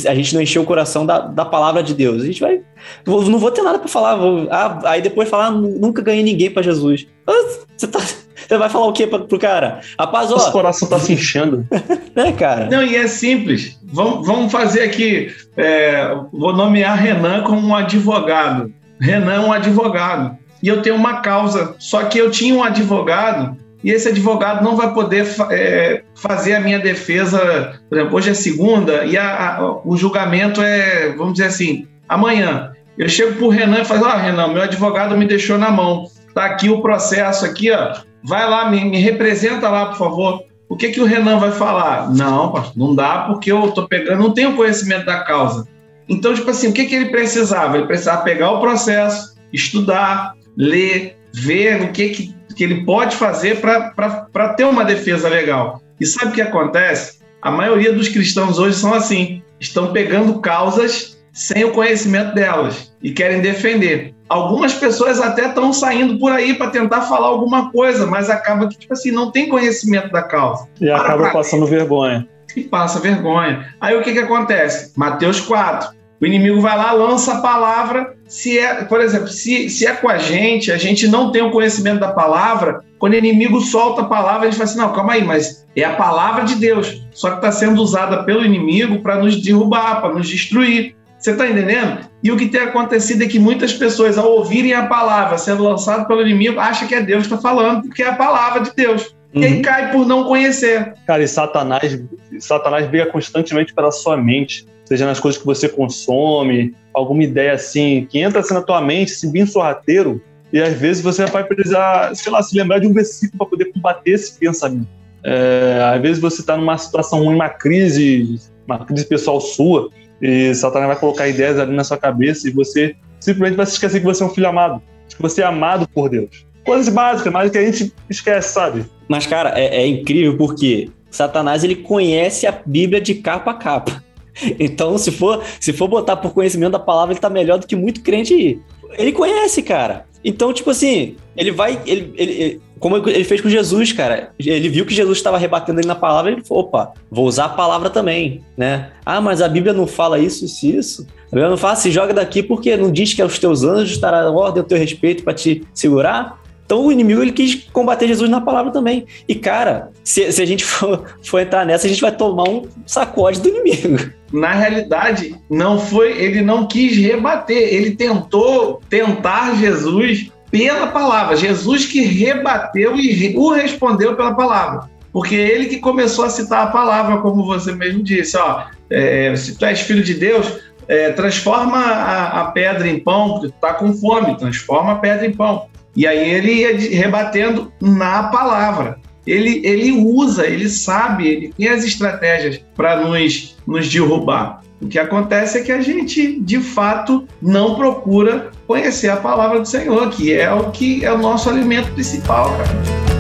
Speaker 1: A gente não encheu o coração da, da palavra de Deus. A gente vai. Não vou ter nada para falar. Vou, ah, aí depois falar, ah, nunca ganhei ninguém para Jesus. Ah, você, tá, você vai falar o quê pra, pro cara? Rapaz, ó.
Speaker 3: Nosso coração tá se enchendo.
Speaker 2: é, cara. Não, e é simples. Vamos, vamos fazer aqui. É, vou nomear Renan como um advogado. Renan é um advogado. E eu tenho uma causa. Só que eu tinha um advogado e esse advogado não vai poder é, fazer a minha defesa, por exemplo, hoje é segunda e a, a, o julgamento é, vamos dizer assim, amanhã. Eu chego para o Renan e falo, Renan, meu advogado me deixou na mão, está aqui o processo aqui, ó, vai lá, me, me, representa lá, por favor. O que, que o Renan vai falar? Não, não dá porque eu estou pegando, não tenho conhecimento da causa. Então, tipo assim, o que, que ele precisava? Ele precisava pegar o processo, estudar, ler, ver o que, que que ele pode fazer para ter uma defesa legal. E sabe o que acontece? A maioria dos cristãos hoje são assim: estão pegando causas sem o conhecimento delas e querem defender. Algumas pessoas até estão saindo por aí para tentar falar alguma coisa, mas acaba que, tipo assim, não tem conhecimento da causa.
Speaker 3: E para acaba passando vergonha.
Speaker 2: E passa vergonha. Aí o que, que acontece? Mateus 4. O inimigo vai lá, lança a palavra. Se é, por exemplo, se, se é com a gente, a gente não tem o conhecimento da palavra, quando o inimigo solta a palavra, a gente fala assim: não, calma aí, mas é a palavra de Deus, só que está sendo usada pelo inimigo para nos derrubar, para nos destruir. Você está entendendo? E o que tem acontecido é que muitas pessoas, ao ouvirem a palavra sendo lançada pelo inimigo, acham que é Deus que está falando, porque é a palavra de Deus. Uhum. E aí cai por não conhecer.
Speaker 3: Cara, e Satanás, Satanás briga constantemente pela sua mente seja nas coisas que você consome, alguma ideia assim, que entra assim na tua mente, assim, bem sorrateiro, e às vezes você vai precisar, sei lá, se lembrar de um versículo para poder combater esse pensamento. É, às vezes você está numa situação ruim, uma crise, uma crise pessoal sua, e Satanás vai colocar ideias ali na sua cabeça e você simplesmente vai se esquecer que você é um filho amado, que você é amado por Deus. Coisas básicas, mas que a gente esquece, sabe?
Speaker 1: Mas, cara, é, é incrível porque Satanás ele conhece a Bíblia de capa a capa. Então, se for, se for botar por conhecimento da palavra, ele tá melhor do que muito crente. Ele conhece, cara. Então, tipo assim, ele vai. Ele, ele, como ele fez com Jesus, cara. Ele viu que Jesus estava rebatendo ele na palavra, ele falou: opa, vou usar a palavra também, né? Ah, mas a Bíblia não fala isso, isso, isso. A Bíblia não fala, se joga daqui porque não diz que aos teus anjos estará ordem ao teu respeito para te segurar. Então o inimigo ele quis combater Jesus na palavra também. E cara, se, se a gente for, for, entrar nessa, a gente vai tomar um sacode do inimigo.
Speaker 2: Na realidade, não foi, ele não quis rebater, ele tentou tentar Jesus pela palavra. Jesus que rebateu e o respondeu pela palavra. Porque ele que começou a citar a palavra, como você mesmo disse, ó, é, se tu és filho de Deus, é, transforma a, a, pedra em pão, porque tu tá com fome, transforma a pedra em pão. E aí ele ia rebatendo na palavra. Ele, ele usa, ele sabe, ele tem as estratégias para nos, nos derrubar. O que acontece é que a gente, de fato, não procura conhecer a palavra do Senhor, que é o que é o nosso alimento principal, cara.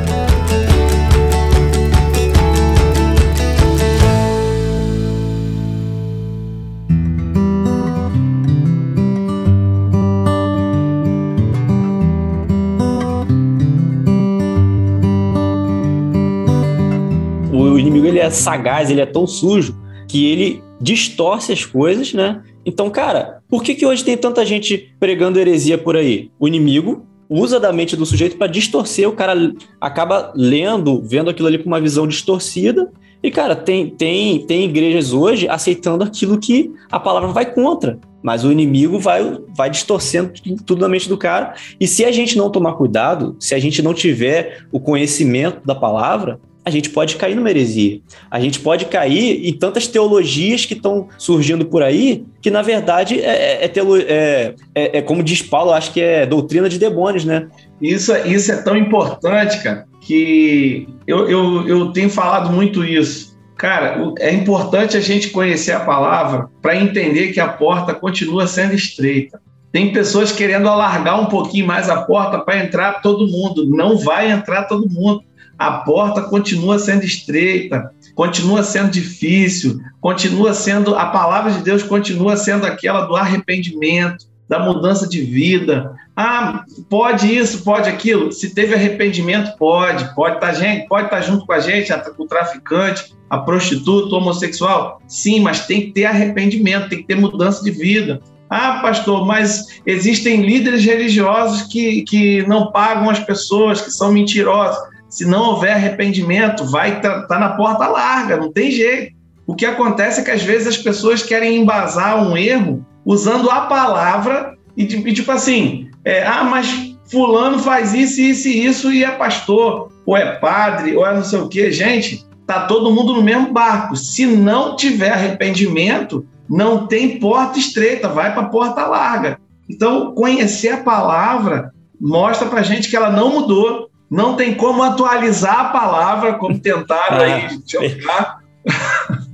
Speaker 1: Sagaz, ele é tão sujo que ele distorce as coisas, né? Então, cara, por que, que hoje tem tanta gente pregando heresia por aí? O inimigo usa da mente do sujeito para distorcer, o cara acaba lendo, vendo aquilo ali com uma visão distorcida. E, cara, tem, tem, tem igrejas hoje aceitando aquilo que a palavra vai contra. Mas o inimigo vai, vai distorcendo tudo na mente do cara. E se a gente não tomar cuidado, se a gente não tiver o conhecimento da palavra, a gente pode cair numa heresia. A gente pode cair em tantas teologias que estão surgindo por aí, que na verdade é, é, é, é, é como diz Paulo, acho que é doutrina de demônios, né?
Speaker 2: Isso, isso é tão importante, cara, que eu, eu, eu tenho falado muito isso. Cara, é importante a gente conhecer a palavra para entender que a porta continua sendo estreita. Tem pessoas querendo alargar um pouquinho mais a porta para entrar todo mundo. Não vai entrar todo mundo. A porta continua sendo estreita, continua sendo difícil, continua sendo a palavra de Deus continua sendo aquela do arrependimento, da mudança de vida. Ah, pode isso, pode aquilo. Se teve arrependimento, pode. Pode estar tá, gente, pode estar tá junto com a gente, o traficante, a prostituta, o homossexual. Sim, mas tem que ter arrependimento, tem que ter mudança de vida. Ah, pastor, mas existem líderes religiosos que, que não pagam as pessoas, que são mentirosos. Se não houver arrependimento, vai estar tá, tá na porta larga, não tem jeito. O que acontece é que às vezes as pessoas querem embasar um erro usando a palavra e, e tipo assim, é, ah, mas fulano faz isso, isso e isso e é pastor, ou é padre, ou é não sei o quê. Gente, tá todo mundo no mesmo barco. Se não tiver arrependimento, não tem porta estreita, vai para porta larga. Então, conhecer a palavra mostra para gente que ela não mudou, não tem como atualizar a palavra, como tentaram ah, aí jogar.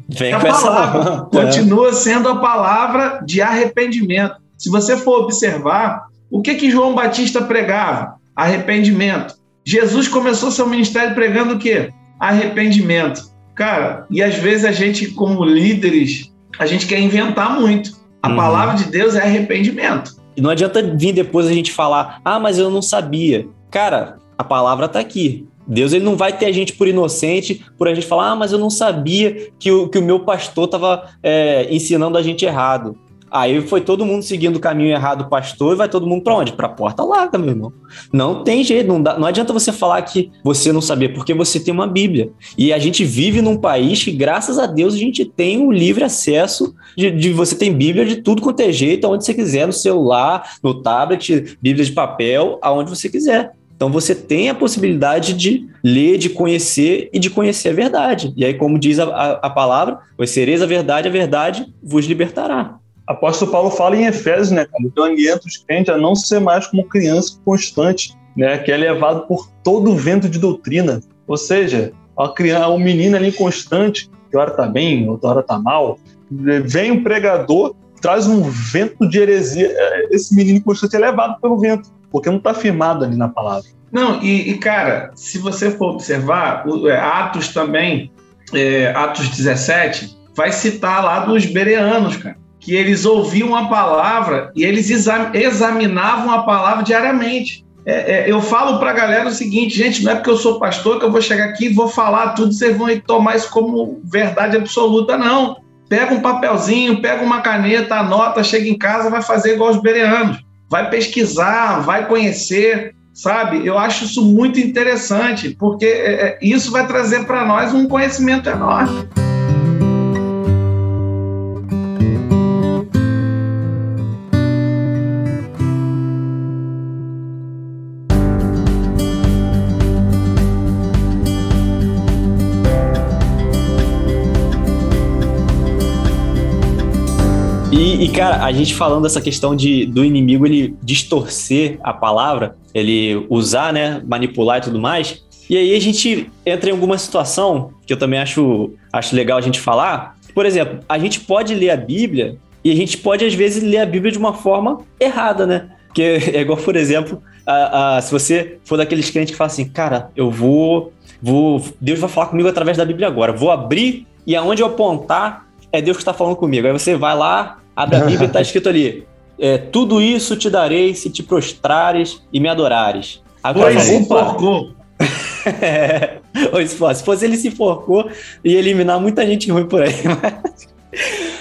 Speaker 2: Vem a palavra essa... continua sendo a palavra de arrependimento. Se você for observar, o que que João Batista pregava? Arrependimento. Jesus começou seu ministério pregando o quê? Arrependimento. Cara, e às vezes a gente, como líderes, a gente quer inventar muito. A uhum. palavra de Deus é arrependimento.
Speaker 1: E não adianta vir depois a gente falar, ah, mas eu não sabia. Cara, a palavra está aqui. Deus ele não vai ter a gente por inocente, por a gente falar, ah, mas eu não sabia que o, que o meu pastor estava é, ensinando a gente errado. Aí foi todo mundo seguindo o caminho errado do pastor e vai todo mundo para onde? Para a porta larga, meu irmão. Não tem jeito, não, dá, não adianta você falar que você não sabia, porque você tem uma Bíblia. E a gente vive num país que, graças a Deus, a gente tem o livre acesso de, de você tem Bíblia de tudo quanto é jeito, aonde você quiser, no celular, no tablet, Bíblia de papel, aonde você quiser. Então você tem a possibilidade de ler, de conhecer e de conhecer a verdade. E aí, como diz a, a, a palavra, conhecereis a verdade, a verdade vos libertará.
Speaker 3: Apóstolo Paulo fala em Efésios, né, cara? Então orienta os crentes a não ser mais como criança constante, né? Que é levado por todo o vento de doutrina. Ou seja, a criança, um menino ali constante, que hora tá bem, outra hora tá mal. Vem um pregador, traz um vento de heresia. Esse menino constante é levado pelo vento porque não está firmado ali na palavra.
Speaker 2: Não, e, e, cara, se você for observar, o, é, Atos também, é, Atos 17, vai citar lá dos bereanos, cara, que eles ouviam a palavra e eles examinavam a palavra diariamente. É, é, eu falo para a galera o seguinte, gente, não é porque eu sou pastor que eu vou chegar aqui e vou falar tudo, vocês vão tomar isso como verdade absoluta, não. Pega um papelzinho, pega uma caneta, anota, chega em casa, vai fazer igual os bereanos vai pesquisar, vai conhecer, sabe? Eu acho isso muito interessante, porque é, é, isso vai trazer para nós um conhecimento enorme.
Speaker 1: Cara, a gente falando dessa questão de, do inimigo ele distorcer a palavra, ele usar, né, manipular e tudo mais. E aí a gente entra em alguma situação que eu também acho, acho legal a gente falar. Por exemplo, a gente pode ler a Bíblia e a gente pode, às vezes, ler a Bíblia de uma forma errada, né? Que é igual, por exemplo, a, a, se você for daqueles crentes que falam assim, cara, eu vou, vou. Deus vai falar comigo através da Bíblia agora. Vou abrir e aonde eu apontar é Deus que está falando comigo. Aí você vai lá, Abre a Bíblia e está escrito ali: é, Tudo isso te darei se te prostrares e me adorares.
Speaker 2: Agora, Oi, se enforcou.
Speaker 1: é, se fosse ele se enforcou e eliminar muita gente ruim por aí. Mas,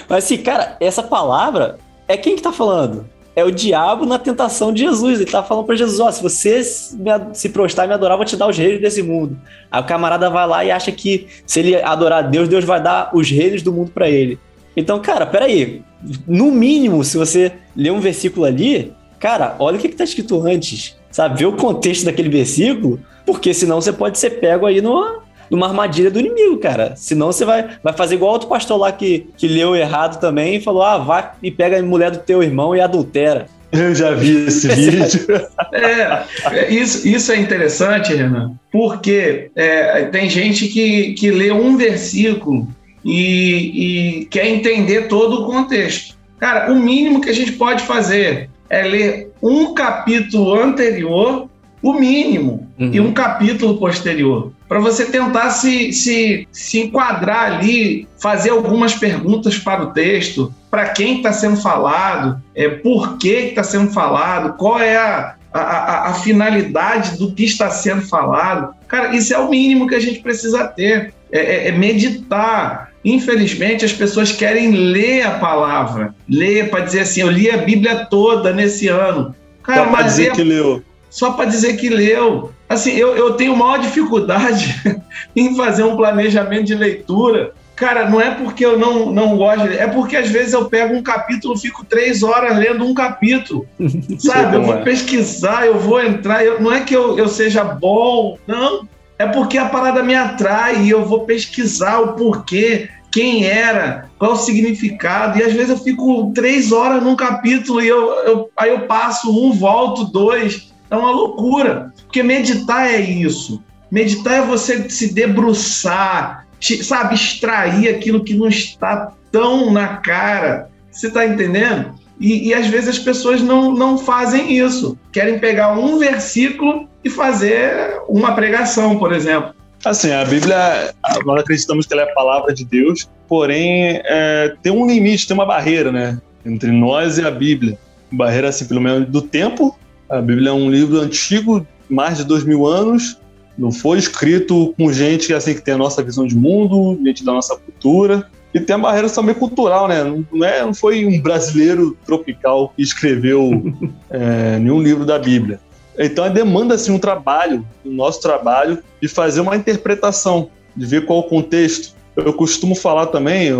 Speaker 1: mas assim, cara, essa palavra é quem que tá falando? É o diabo na tentação de Jesus. Ele tá falando para Jesus: Ó, se você se prostrar e me adorar, eu vou te dar os reinos desse mundo. Aí o camarada vai lá e acha que se ele adorar Deus, Deus vai dar os reinos do mundo para ele. Então, cara, peraí. No mínimo, se você ler um versículo ali, cara, olha o que, está escrito antes. Sabe? Vê o contexto daquele versículo, porque senão você pode ser pego aí numa, numa armadilha do inimigo, cara. Senão você vai, vai fazer igual outro pastor lá que, que leu errado também e falou: ah, vai e pega a mulher do teu irmão e adultera.
Speaker 3: Eu já vi esse vídeo.
Speaker 2: é, é, isso, isso é interessante, Renan, porque é, tem gente que, que lê um versículo e, e quer entender todo o contexto. Cara, o mínimo que a gente pode fazer é ler um capítulo anterior, o mínimo, uhum. e um capítulo posterior, para você tentar se, se, se enquadrar ali, fazer algumas perguntas para o texto, para quem está sendo falado, é, por que está sendo falado, qual é a, a, a, finalidade do que está sendo falado. Cara, isso é o mínimo que a gente precisa ter, é, é, é meditar. Infelizmente, as pessoas querem ler a palavra, ler para dizer assim: eu li a Bíblia toda nesse ano.
Speaker 3: Cara, só para dizer é... que leu.
Speaker 2: Só para dizer que leu. Assim, eu, eu tenho maior dificuldade em fazer um planejamento de leitura Cara, não é porque eu não, não gosto, é porque às vezes eu pego um capítulo e fico três horas lendo um capítulo. Sabe? Eu vou é. pesquisar, eu vou entrar. Eu, não é que eu, eu seja bom, não. É porque a parada me atrai e eu vou pesquisar o porquê, quem era, qual o significado. E às vezes eu fico três horas num capítulo e eu, eu, aí eu passo um, volto dois. É uma loucura. Porque meditar é isso. Meditar é você se debruçar, sabe, extrair aquilo que não está tão na cara. Você está entendendo? E, e, às vezes as pessoas não, não fazem isso. Querem pegar um versículo e fazer uma pregação, por exemplo.
Speaker 3: Assim, a Bíblia, nós acreditamos que ela é a palavra de Deus, porém é, tem um limite, tem uma barreira, né? Entre nós e a Bíblia. Barreira, assim, pelo menos do tempo. A Bíblia é um livro antigo, mais de dois mil anos, não foi escrito com gente assim que tem a nossa visão de mundo, gente da nossa cultura. E tem a barreira também cultural, né? Não, é, não foi um brasileiro tropical que escreveu é, nenhum livro da Bíblia. Então demanda assim um trabalho, o um nosso trabalho, de fazer uma interpretação, de ver qual o contexto. Eu costumo falar também,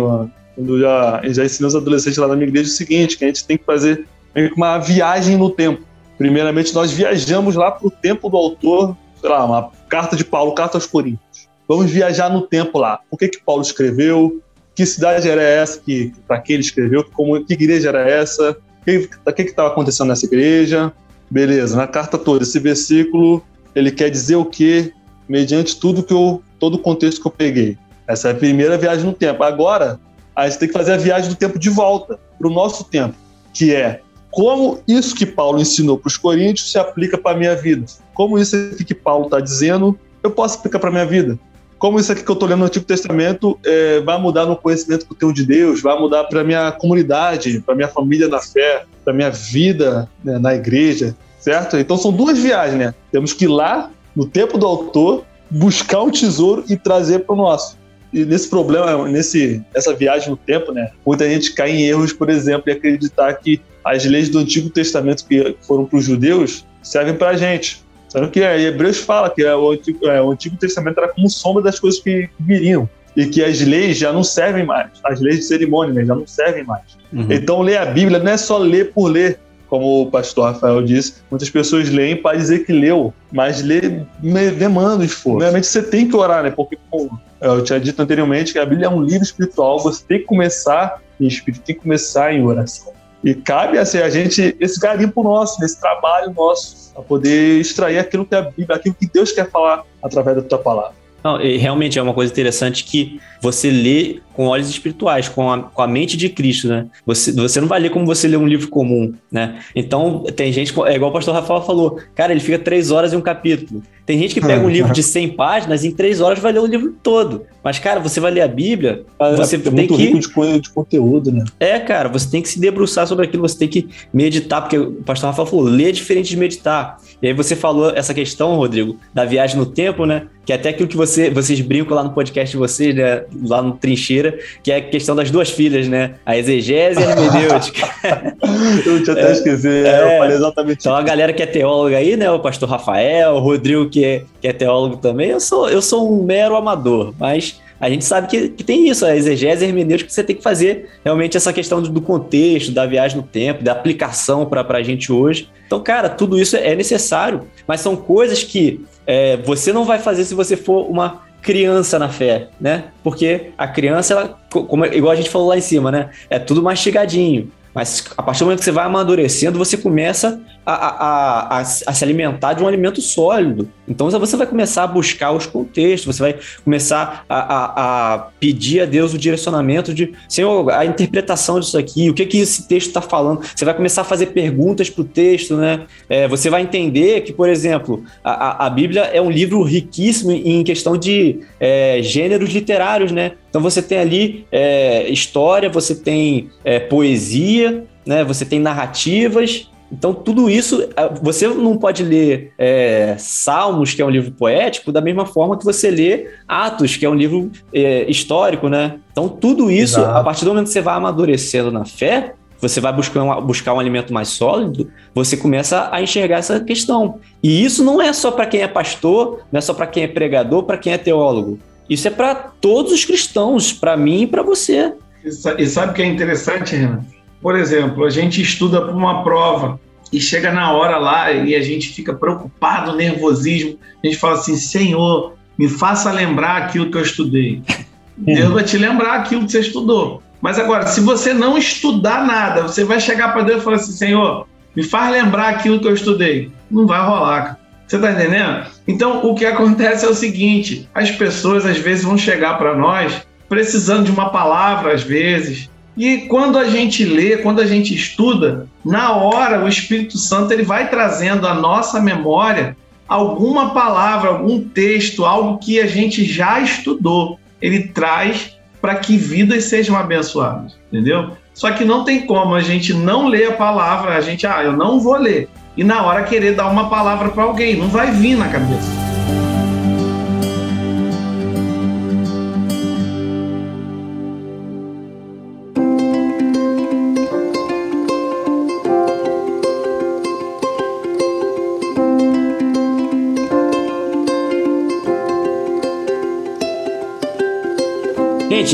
Speaker 3: quando já, já ensinei os adolescentes lá na minha igreja, o seguinte, que a gente tem que fazer uma viagem no tempo. Primeiramente, nós viajamos lá para o tempo do autor sei lá, uma carta de Paulo, carta aos Coríntios. Vamos viajar no tempo lá. O que que Paulo escreveu? Que cidade era essa que para que ele escreveu? Como que igreja era essa? O que estava acontecendo nessa igreja? Beleza, na carta toda esse versículo ele quer dizer o que mediante tudo que eu todo o contexto que eu peguei. Essa é a primeira viagem no tempo. Agora a gente tem que fazer a viagem do tempo de volta para o nosso tempo, que é como isso que Paulo ensinou para os coríntios se aplica para a minha vida. Como isso que Paulo está dizendo, eu posso aplicar para a minha vida. Como isso aqui que eu estou lendo no Antigo Testamento é, vai mudar no conhecimento que eu tenho de Deus, vai mudar para a minha comunidade, para minha família na fé, para minha vida né, na igreja, certo? Então são duas viagens, né? Temos que ir lá, no tempo do autor, buscar um tesouro e trazer para o nosso. E nesse problema, nesse, nessa viagem no tempo, né, muita gente cai em erros, por exemplo, e acreditar que as leis do Antigo Testamento que foram para os judeus servem para a gente. Sendo que é, Hebreus fala que é, o, Antigo, é, o Antigo Testamento era como sombra das coisas que viriam e que as leis já não servem mais, as leis de cerimônia né, já não servem mais. Uhum. Então, ler a Bíblia não é só ler por ler, como o pastor Rafael disse, muitas pessoas leem para dizer que leu, mas ler demanda esforço. Realmente você tem que orar, né? Porque, como eu tinha dito anteriormente, que a Bíblia é um livro espiritual, você tem que começar em espírito, tem que começar em oração. E cabe assim, a gente, esse garimpo nosso, esse trabalho nosso, para poder extrair aquilo que a Bíblia, aquilo que Deus quer falar através da tua palavra.
Speaker 1: Não, realmente é uma coisa interessante que você lê com olhos espirituais, com a, com a mente de Cristo, né? Você, você não vai ler como você lê um livro comum, né? Então, tem gente, é igual o pastor Rafael falou, cara, ele fica três horas em um capítulo. Tem gente que pega um livro de 100 páginas e em três horas vai ler o livro todo. Mas, cara, você vai ler a Bíblia,
Speaker 3: é,
Speaker 1: você
Speaker 3: é
Speaker 1: tem
Speaker 3: muito
Speaker 1: que...
Speaker 3: rico de, de conteúdo, né?
Speaker 1: É, cara, você tem que se debruçar sobre aquilo, você tem que meditar, porque o pastor Rafael falou, ler é diferente de meditar. E aí você falou essa questão, Rodrigo, da viagem no tempo, né? Que é até aquilo que você, vocês brincam lá no podcast de vocês, né? Lá no Trincheira, que é a questão das duas filhas, né? A exegese e a hermenêutica.
Speaker 3: eu tinha até é, esquecido, é, eu falei exatamente
Speaker 1: Então a galera que é teóloga aí, né? O pastor Rafael, o Rodrigo que é, que é teólogo também, eu sou, eu sou um mero amador, mas a gente sabe que, que tem isso, a exegese e hermenêutica, que você tem que fazer realmente essa questão do, do contexto, da viagem no tempo, da aplicação para a gente hoje. Então, cara, tudo isso é necessário, mas são coisas que é, você não vai fazer se você for uma criança na fé, né? Porque a criança, ela, como, igual a gente falou lá em cima, né? É tudo mastigadinho. Mas a partir do momento que você vai amadurecendo, você começa a, a, a, a, se alimentar de um alimento sólido. Então você vai começar a buscar os contextos, você vai começar a, a, a pedir a Deus o direcionamento de, Senhor, a interpretação disso aqui, o que que esse texto está falando. Você vai começar a fazer perguntas para o texto, né? É, você vai entender que, por exemplo, a, a Bíblia é um livro riquíssimo em questão de é, gêneros literários, né? Então você tem ali é, história, você tem é, poesia, né? Você tem narrativas. Então, tudo isso, você não pode ler é, Salmos, que é um livro poético, da mesma forma que você lê Atos, que é um livro é, histórico, né? Então, tudo isso, Exato. a partir do momento que você vai amadurecendo na fé, você vai buscar, buscar um alimento mais sólido, você começa a enxergar essa questão. E isso não é só para quem é pastor, não é só para quem é pregador, para quem é teólogo. Isso é para todos os cristãos, para mim e para você.
Speaker 2: E sabe o que é interessante, Renan? Por exemplo, a gente estuda para uma prova e chega na hora lá e a gente fica preocupado, nervosismo. A gente fala assim: Senhor, me faça lembrar aquilo que eu estudei. Deus vai te lembrar aquilo que você estudou. Mas agora, se você não estudar nada, você vai chegar para Deus e falar assim: Senhor, me faz lembrar aquilo que eu estudei. Não vai rolar. Você está entendendo? Então, o que acontece é o seguinte: as pessoas às vezes vão chegar para nós precisando de uma palavra, às vezes, e quando a gente lê, quando a gente estuda, na hora o Espírito Santo ele vai trazendo à nossa memória alguma palavra, algum texto, algo que a gente já estudou. Ele traz para que vidas sejam abençoadas, entendeu? Só que não tem como a gente não ler a palavra, a gente, ah, eu não vou ler. E na hora querer dar uma palavra para alguém, não vai vir na cabeça.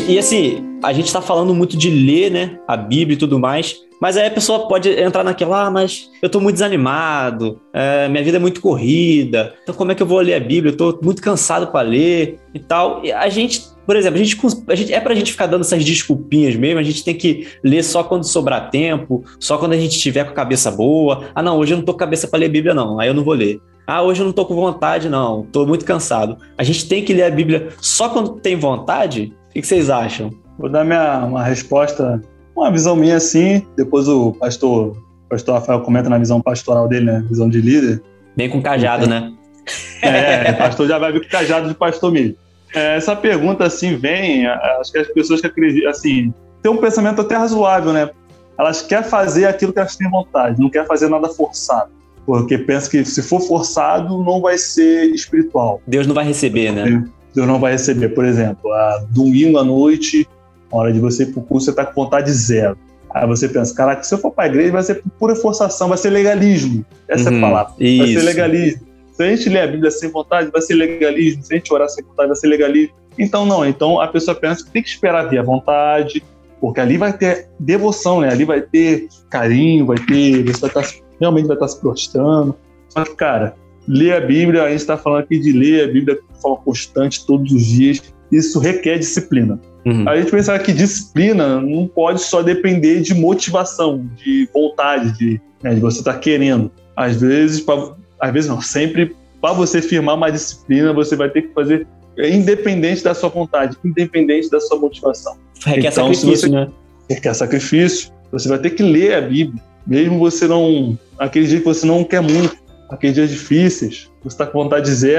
Speaker 1: E assim, a gente tá falando muito de ler, né? A Bíblia e tudo mais. Mas aí a pessoa pode entrar naquela, ah, mas eu tô muito desanimado, é, minha vida é muito corrida, então como é que eu vou ler a Bíblia? Eu tô muito cansado para ler e tal. E a gente, por exemplo, a gente, a gente é pra gente ficar dando essas desculpinhas mesmo, a gente tem que ler só quando sobrar tempo, só quando a gente tiver com a cabeça boa. Ah, não, hoje eu não tô com cabeça para ler Bíblia, não, aí eu não vou ler. Ah, hoje eu não tô com vontade, não, tô muito cansado. A gente tem que ler a Bíblia só quando tem vontade? O que vocês acham?
Speaker 3: Vou dar minha, uma resposta, uma visão minha assim, depois o pastor, o pastor Rafael comenta na visão pastoral dele, né? Visão de líder.
Speaker 1: Bem com cajado, né?
Speaker 3: É, o pastor já vai vir com cajado de pastor mesmo. É, essa pergunta, assim, vem, acho que as pessoas que acreditam, assim, tem um pensamento até razoável, né? Elas querem fazer aquilo que elas têm vontade, não quer fazer nada forçado. Porque pensa que se for forçado, não vai ser espiritual.
Speaker 1: Deus não vai receber, né?
Speaker 3: Deus não vai receber. Por exemplo, a domingo à noite, na hora de você ir para o curso, você está com vontade zero. Aí você pensa, caraca, se eu for para a igreja, vai ser pura forçação, vai ser legalismo. Essa uhum, é a uhum. palavra. Isso. Vai ser legalismo. Se a gente ler a Bíblia sem vontade, vai ser legalismo. Se a gente orar sem vontade, vai ser legalismo. Então, não. Então, a pessoa pensa que tem que esperar ter a vontade, porque ali vai ter devoção, né? Ali vai ter carinho, vai ter. Você vai estar, realmente vai estar se prostrando. Que, cara, ler a Bíblia, a gente está falando aqui de ler a Bíblia de forma constante, todos os dias, isso requer disciplina. Uhum. A gente pensa que disciplina não pode só depender de motivação, de vontade, de, né, de você estar tá querendo. Às vezes, pra, às vezes não, sempre para você firmar uma disciplina, você vai ter que fazer independente da sua vontade, independente da sua motivação.
Speaker 1: Requer então, sacrifício, você, né?
Speaker 3: Requer sacrifício. Você vai ter que ler a Bíblia, mesmo você não. aquele dia que você não quer muito, aqueles dias difíceis, você está com vontade de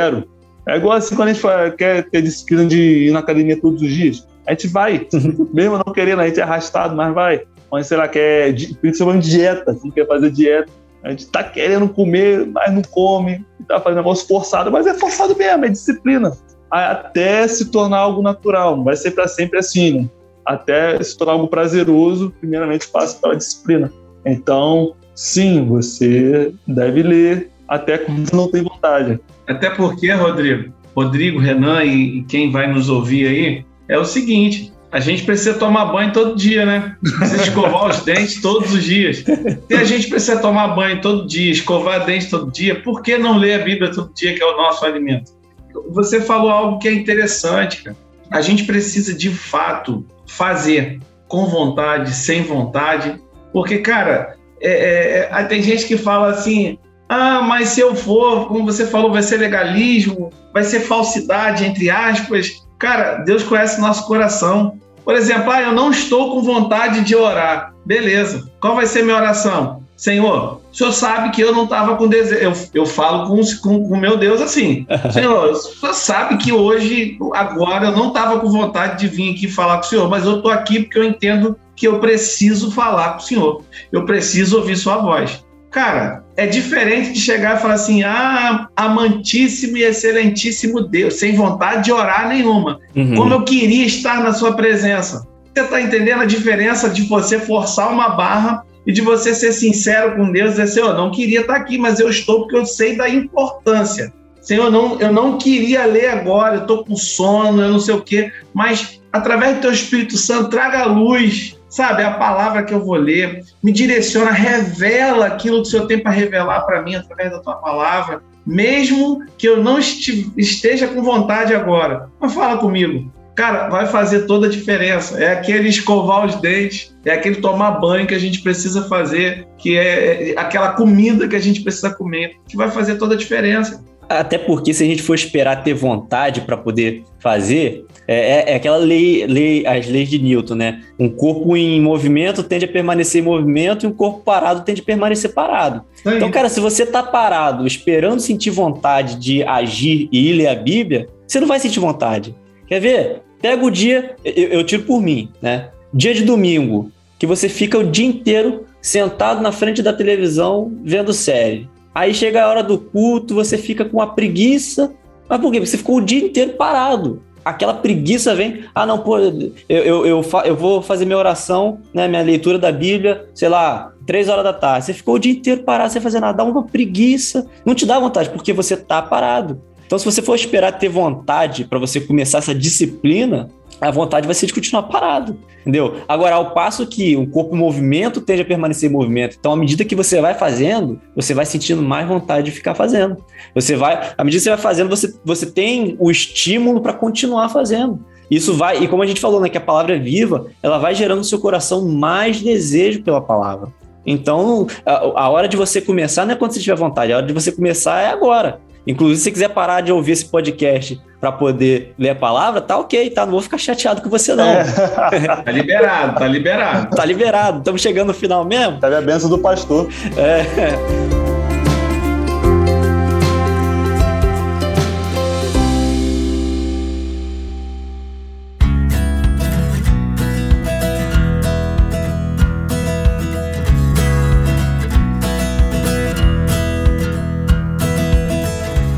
Speaker 3: É igual assim quando a gente fala, quer ter disciplina de ir na academia todos os dias. A gente vai, mesmo não querendo, a gente é arrastado, mas vai. Mas sei lá, quer, principalmente dieta, não quer fazer dieta. A gente tá querendo comer, mas não come, tá fazendo negócio forçado, mas é forçado mesmo, é disciplina. Até se tornar algo natural, não vai ser para sempre assim, né? Até se tornar algo prazeroso, primeiramente passa pela disciplina. Então, sim, você deve ler, até quando não tem vontade.
Speaker 2: Até porque, Rodrigo, Rodrigo, Renan e, e quem vai nos ouvir aí, é o seguinte: a gente precisa tomar banho todo dia, né? Precisa escovar os dentes todos os dias. Se a gente precisa tomar banho todo dia, escovar dentes todo dia, por que não ler a Bíblia todo dia, que é o nosso alimento? Você falou algo que é interessante, cara. A gente precisa de fato fazer com vontade, sem vontade, porque, cara, é, é, é tem gente que fala assim: Ah, mas se eu for, como você falou, vai ser legalismo, vai ser falsidade, entre aspas. Cara, Deus conhece nosso coração. Por exemplo, ah, eu não estou com vontade de orar. Beleza. Qual vai ser minha oração? Senhor, o senhor sabe que eu não estava com desejo. Eu, eu falo com o com, com meu Deus assim: Senhor, o senhor sabe que hoje, agora, eu não estava com vontade de vir aqui falar com o senhor, mas eu estou aqui porque eu entendo que eu preciso falar com o senhor. Eu preciso ouvir sua voz. Cara, é diferente de chegar e falar assim: ah, amantíssimo e excelentíssimo Deus, sem vontade de orar nenhuma. Uhum. Como eu queria estar na sua presença. Você está entendendo a diferença de você forçar uma barra e de você ser sincero com Deus e dizer, assim, Senhor, não queria estar aqui, mas eu estou porque eu sei da importância. Senhor, não, eu não queria ler agora, eu estou com sono, eu não sei o quê, mas através do teu Espírito Santo, traga a luz, sabe? A palavra que eu vou ler, me direciona, revela aquilo que o Senhor tem para revelar para mim através da tua palavra, mesmo que eu não esteja com vontade agora. Mas fala comigo, cara, vai fazer toda a diferença. É aquele escovar os dentes, é aquele tomar banho que a gente precisa fazer, que é, é aquela comida que a gente precisa comer, que vai fazer toda a diferença.
Speaker 1: Até porque se a gente for esperar ter vontade para poder fazer, é, é, é, aquela lei, lei, as leis de Newton, né? Um corpo em movimento tende a permanecer em movimento e um corpo parado tende a permanecer parado. Então, cara, se você tá parado esperando sentir vontade de agir e ir ler a Bíblia, você não vai sentir vontade. Quer ver? Pega o dia, eu, eu tiro por mim, né? Dia de domingo, que você fica o dia inteiro sentado na frente da televisão vendo série. Aí chega a hora do culto, você fica com uma preguiça. Mas por quê? Porque você ficou o dia inteiro parado. Aquela preguiça vem, ah, não, pô, eu, eu, eu, eu vou fazer minha oração, né, minha leitura da Bíblia, sei lá, três horas da tarde. Você ficou o dia inteiro parado sem fazer nada, dá uma preguiça. Não te dá vontade, porque você tá parado. Então, se você for esperar ter vontade para você começar essa disciplina, a vontade vai ser de continuar parado, entendeu? Agora, ao passo que o corpo em movimento tende a permanecer em movimento, então, à medida que você vai fazendo, você vai sentindo mais vontade de ficar fazendo. Você vai, à medida que você vai fazendo, você, você tem o estímulo para continuar fazendo. Isso vai, e como a gente falou, né, que a palavra é viva, ela vai gerando no seu coração mais desejo pela palavra. Então, a, a hora de você começar não é quando você tiver vontade, a hora de você começar é agora. Inclusive, se quiser parar de ouvir esse podcast para poder ler a palavra, tá ok, tá? Não vou ficar chateado com você, não. É.
Speaker 2: tá liberado, tá liberado.
Speaker 1: tá liberado. Estamos chegando no final mesmo.
Speaker 3: Tá a benção do pastor.
Speaker 1: É.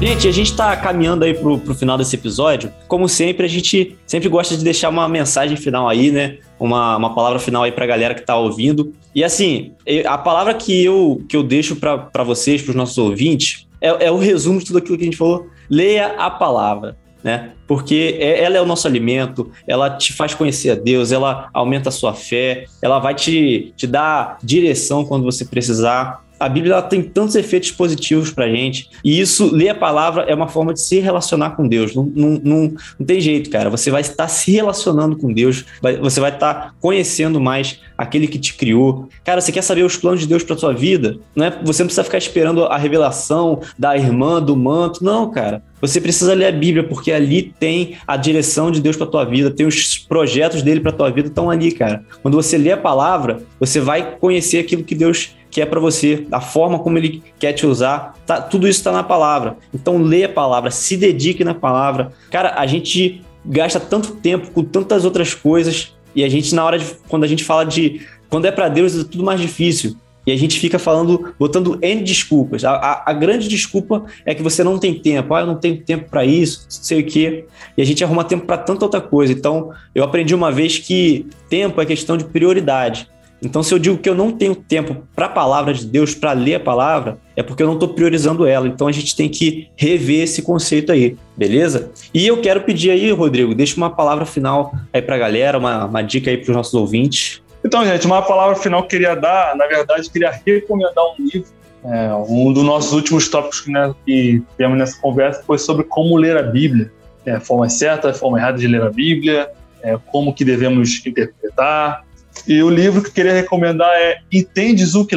Speaker 1: Gente, a gente está caminhando aí pro, final desse episódio. Como sempre, a gente sempre gosta de deixar uma mensagem final aí, né? Uma, uma palavra final aí para a galera que está ouvindo. E assim, a palavra que eu, que eu deixo para vocês, para os nossos ouvintes, é, é o resumo de tudo aquilo que a gente falou. Leia a palavra. Né? Porque é, ela é o nosso alimento, ela te faz conhecer a Deus, ela aumenta a sua fé, ela vai te, te dar direção quando você precisar a Bíblia ela tem tantos efeitos positivos para gente. E isso, ler a palavra, é uma forma de se relacionar com Deus. Não, não, não, não tem jeito, cara. Você vai estar se relacionando com Deus, vai, você vai estar conhecendo mais aquele que te criou. Cara, você quer saber os planos de Deus para sua vida? Não é, você não precisa ficar esperando a revelação da irmã, do manto. Não, cara. Você precisa ler a Bíblia, porque ali tem a direção de Deus para tua vida, tem os projetos dele para tua vida, estão ali, cara. Quando você lê a palavra, você vai conhecer aquilo que Deus quer para você, a forma como ele quer te usar, tá, tudo isso está na palavra. Então lê a palavra, se dedique na palavra. Cara, a gente gasta tanto tempo com tantas outras coisas e a gente na hora de quando a gente fala de quando é para Deus é tudo mais difícil. E a gente fica falando, botando N desculpas. A, a, a, grande desculpa é que você não tem tempo. Ah, eu não tenho tempo para isso, sei o quê. E a gente arruma tempo para tanta outra coisa. Então, eu aprendi uma vez que tempo é questão de prioridade. Então, se eu digo que eu não tenho tempo para a palavra de Deus, para ler a palavra, é porque eu não estou priorizando ela. Então, a gente tem que rever esse conceito aí, beleza? E eu quero pedir aí, Rodrigo, deixa uma palavra final aí para a galera, uma, uma dica aí para os nossos ouvintes.
Speaker 3: Então, gente, uma palavra final que eu queria dar, na verdade, queria recomendar um livro. É, um dos nossos últimos tópicos que, né, que temos nessa conversa foi sobre como ler a Bíblia. É, a forma certa, a forma errada de ler a Bíblia, é, como que devemos interpretar, e o livro que eu queria recomendar é Entendes o que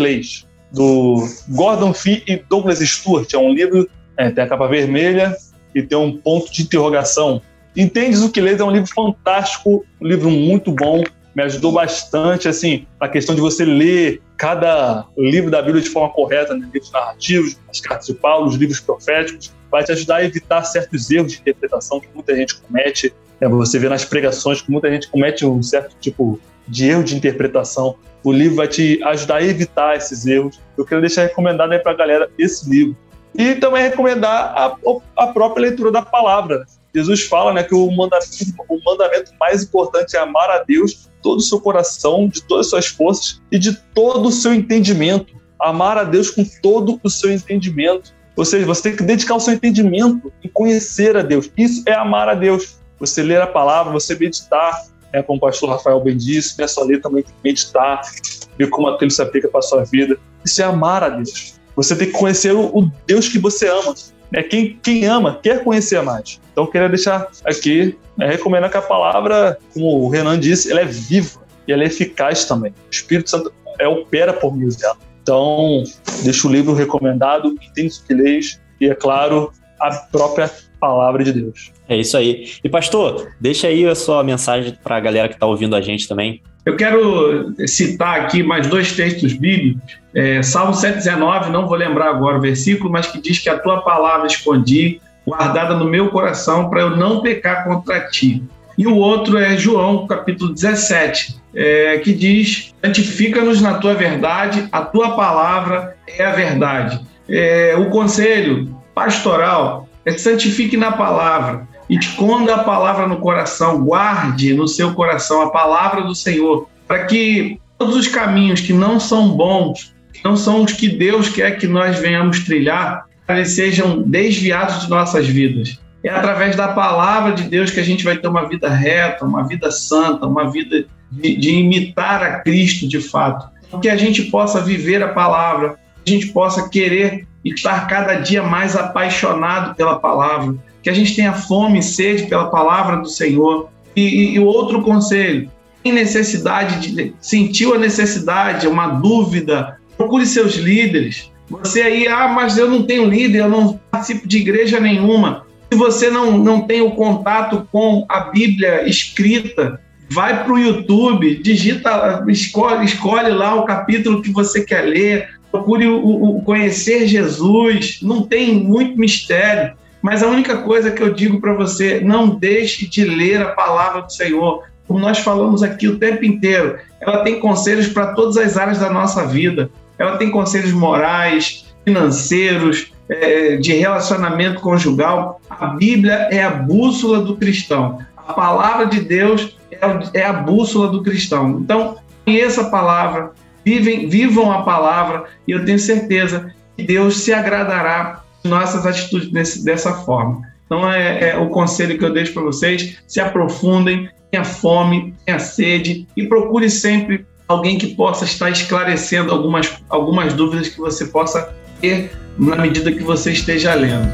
Speaker 3: do Gordon Fee e Douglas Stewart. É um livro, é, tem a capa vermelha e tem um ponto de interrogação. Entendes o que é um livro fantástico, um livro muito bom, me ajudou bastante, assim, a questão de você ler cada livro da Bíblia de forma correta, né? livros narrativos, as cartas de Paulo, os livros proféticos, vai te ajudar a evitar certos erros de interpretação que muita gente comete. É, você vê nas pregações que muita gente comete um certo tipo de erro de interpretação. O livro vai te ajudar a evitar esses erros. Eu quero deixar recomendado aí para a galera esse livro. E também recomendar a, a própria leitura da palavra. Jesus fala né, que o mandamento, o mandamento mais importante é amar a Deus de todo o seu coração, de todas as suas forças e de todo o seu entendimento. Amar a Deus com todo o seu entendimento. Ou seja, você tem que dedicar o seu entendimento em conhecer a Deus. Isso é amar a Deus. Você ler a palavra, você meditar, é, como o pastor Rafael bem disse, não é só ler, também tem que meditar, ver como aquilo se aplica para a sua vida. Isso é amar a Deus. Você tem que conhecer o Deus que você ama. É quem, quem ama quer conhecer mais. Então, eu queria deixar aqui, é, recomendar que a palavra, como o Renan disse, ela é viva e ela é eficaz também. O Espírito Santo é, opera por meio dela. Então, deixo o livro recomendado, entende o que leis, e, é claro, a própria palavra de Deus.
Speaker 1: É isso aí. E, pastor, deixa aí a sua mensagem para a galera que está ouvindo a gente também.
Speaker 2: Eu quero citar aqui mais dois textos bíblicos. É, Salmo 119, não vou lembrar agora o versículo, mas que diz que a tua palavra escondi, guardada no meu coração, para eu não pecar contra ti. E o outro é João, capítulo 17, é, que diz: Santifica-nos na tua verdade, a tua palavra é a verdade. É, o conselho pastoral é que santifique na palavra, esconda a palavra no coração, guarde no seu coração a palavra do Senhor, para que todos os caminhos que não são bons, não são os que Deus quer que nós venhamos trilhar, eles sejam desviados de nossas vidas. É através da palavra de Deus que a gente vai ter uma vida reta, uma vida santa, uma vida de, de imitar a Cristo de fato. Que a gente possa viver a palavra, a gente possa querer estar cada dia mais apaixonado pela palavra, que a gente tenha fome e sede pela palavra do Senhor. E, o outro conselho, tem necessidade de sentiu a necessidade, uma dúvida, procure seus líderes. Você aí, ah, mas eu não tenho líder, eu não participo de igreja nenhuma. Se você não, não tem o contato com a Bíblia escrita, vai para o YouTube, digita, escolhe, escolhe lá o capítulo que você quer ler, procure o, o, conhecer Jesus, não tem muito mistério. Mas a única coisa que eu digo para você, não deixe de ler a palavra do Senhor. Como nós falamos aqui o tempo inteiro, ela tem conselhos para todas as áreas da nossa vida. Ela tem conselhos morais, financeiros, é, de relacionamento conjugal. A Bíblia é a bússola do cristão. A palavra de Deus é, é a bússola do cristão. Então, conheça a palavra, vivem, vivam a palavra, e eu tenho certeza que Deus se agradará nossas atitudes desse, dessa forma. Então, é, é, o conselho que eu deixo para vocês: se aprofundem, tenha fome, tenha sede e procure sempre alguém que possa estar esclarecendo algumas, algumas dúvidas que você possa ter na medida que você esteja lendo.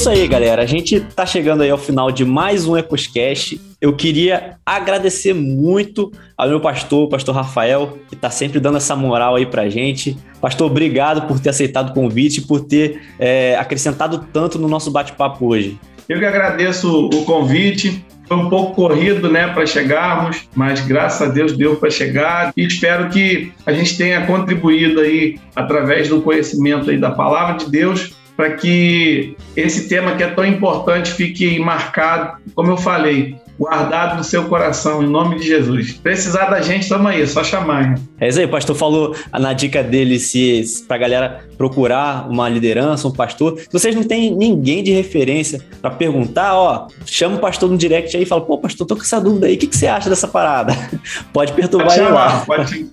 Speaker 1: Isso aí, galera. A gente tá chegando aí ao final de mais um EcosCast. Eu queria agradecer muito ao meu pastor, o pastor Rafael, que tá sempre dando essa moral aí pra gente. Pastor, obrigado por ter aceitado o convite, por ter é, acrescentado tanto no nosso bate-papo hoje.
Speaker 2: Eu que agradeço o convite. Foi um pouco corrido, né, para chegarmos, mas graças a Deus deu para chegar e espero que a gente tenha contribuído aí através do conhecimento aí da palavra de Deus para que esse tema que é tão importante fique marcado, como eu falei, guardado no seu coração, em nome de Jesus. Precisar da gente, estamos aí, é só chamar.
Speaker 1: É isso aí, o pastor falou na dica dele se, para galera procurar uma liderança, um pastor. Se vocês não têm ninguém de referência para perguntar, ó, chama o pastor no direct aí e fala, pô, pastor, tô com essa dúvida aí, o que, que você acha dessa parada? pode perturbar pode ele lá. Pode...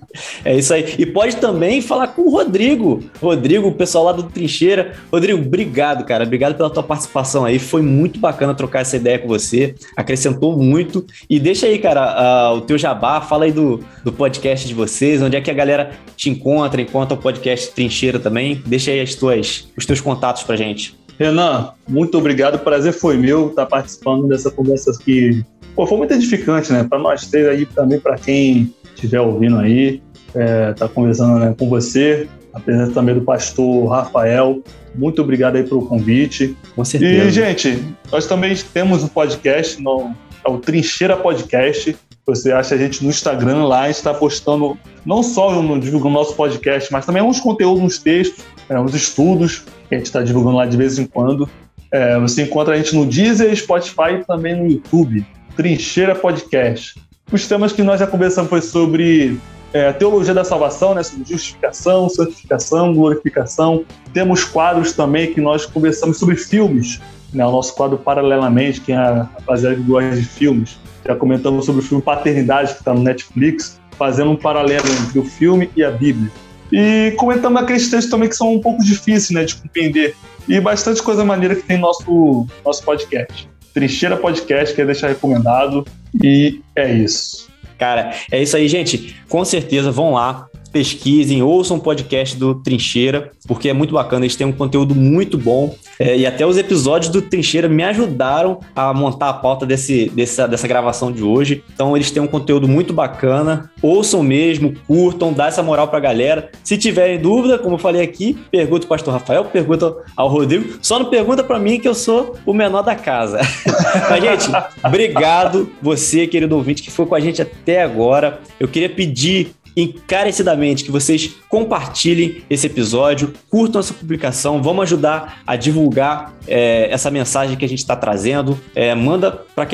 Speaker 1: É isso aí. E pode também falar com o Rodrigo. Rodrigo, o pessoal lá do Trincheira. Rodrigo, obrigado, cara. Obrigado pela tua participação aí. Foi muito bacana trocar essa ideia com você. Acrescentou muito. E deixa aí, cara, uh, o teu jabá, fala aí do, do podcast de vocês, onde é que a galera te encontra, encontra o podcast Trincheira também. Deixa aí as tuas, os teus contatos pra gente.
Speaker 3: Renan, muito obrigado. O prazer foi meu estar participando dessa conversa aqui. Pô, foi muito edificante, né? Para nós três aí, também para quem estiver ouvindo aí, é, tá conversando né, com você. A presença também do pastor Rafael. Muito obrigado aí pelo convite.
Speaker 1: Com certeza.
Speaker 3: E, gente, nós também temos um podcast, no, é o Trincheira Podcast. Você acha a gente no Instagram lá, a gente está postando não só no, divulgando nosso podcast, mas também uns conteúdos, uns textos, é, uns estudos que a gente está divulgando lá de vez em quando. É, você encontra a gente no Deezer, Spotify e também no YouTube. Trincheira Podcast. Os temas que nós já conversamos foi sobre é, teologia da salvação, né, sobre justificação, santificação, glorificação. Temos quadros também que nós conversamos sobre filmes, né, o nosso quadro Paralelamente, que é a rapaziada que gosta de filmes. Já comentamos sobre o filme Paternidade, que está no Netflix, fazendo um paralelo entre o filme e a Bíblia. E comentamos aqueles textos também que são um pouco difíceis né, de compreender. E bastante coisa maneira que tem no nosso, nosso podcast. Trincheira Podcast, quer deixar recomendado. E é isso.
Speaker 1: Cara, é isso aí, gente. Com certeza vão lá, pesquisem, ouçam o podcast do Trincheira, porque é muito bacana, eles têm um conteúdo muito bom. É, e até os episódios do Trincheira me ajudaram a montar a pauta desse, dessa, dessa gravação de hoje. Então, eles têm um conteúdo muito bacana. Ouçam mesmo, curtam, dá essa moral pra galera. Se tiverem dúvida, como eu falei aqui, pergunta ao pastor Rafael, pergunta ao Rodrigo. Só não pergunta para mim que eu sou o menor da casa. Mas, gente, obrigado você, querido ouvinte, que foi com a gente até agora. Eu queria pedir encarecidamente que vocês compartilhem esse episódio, curtam essa publicação, vamos ajudar a divulgar é, essa mensagem que a gente está trazendo. É, manda para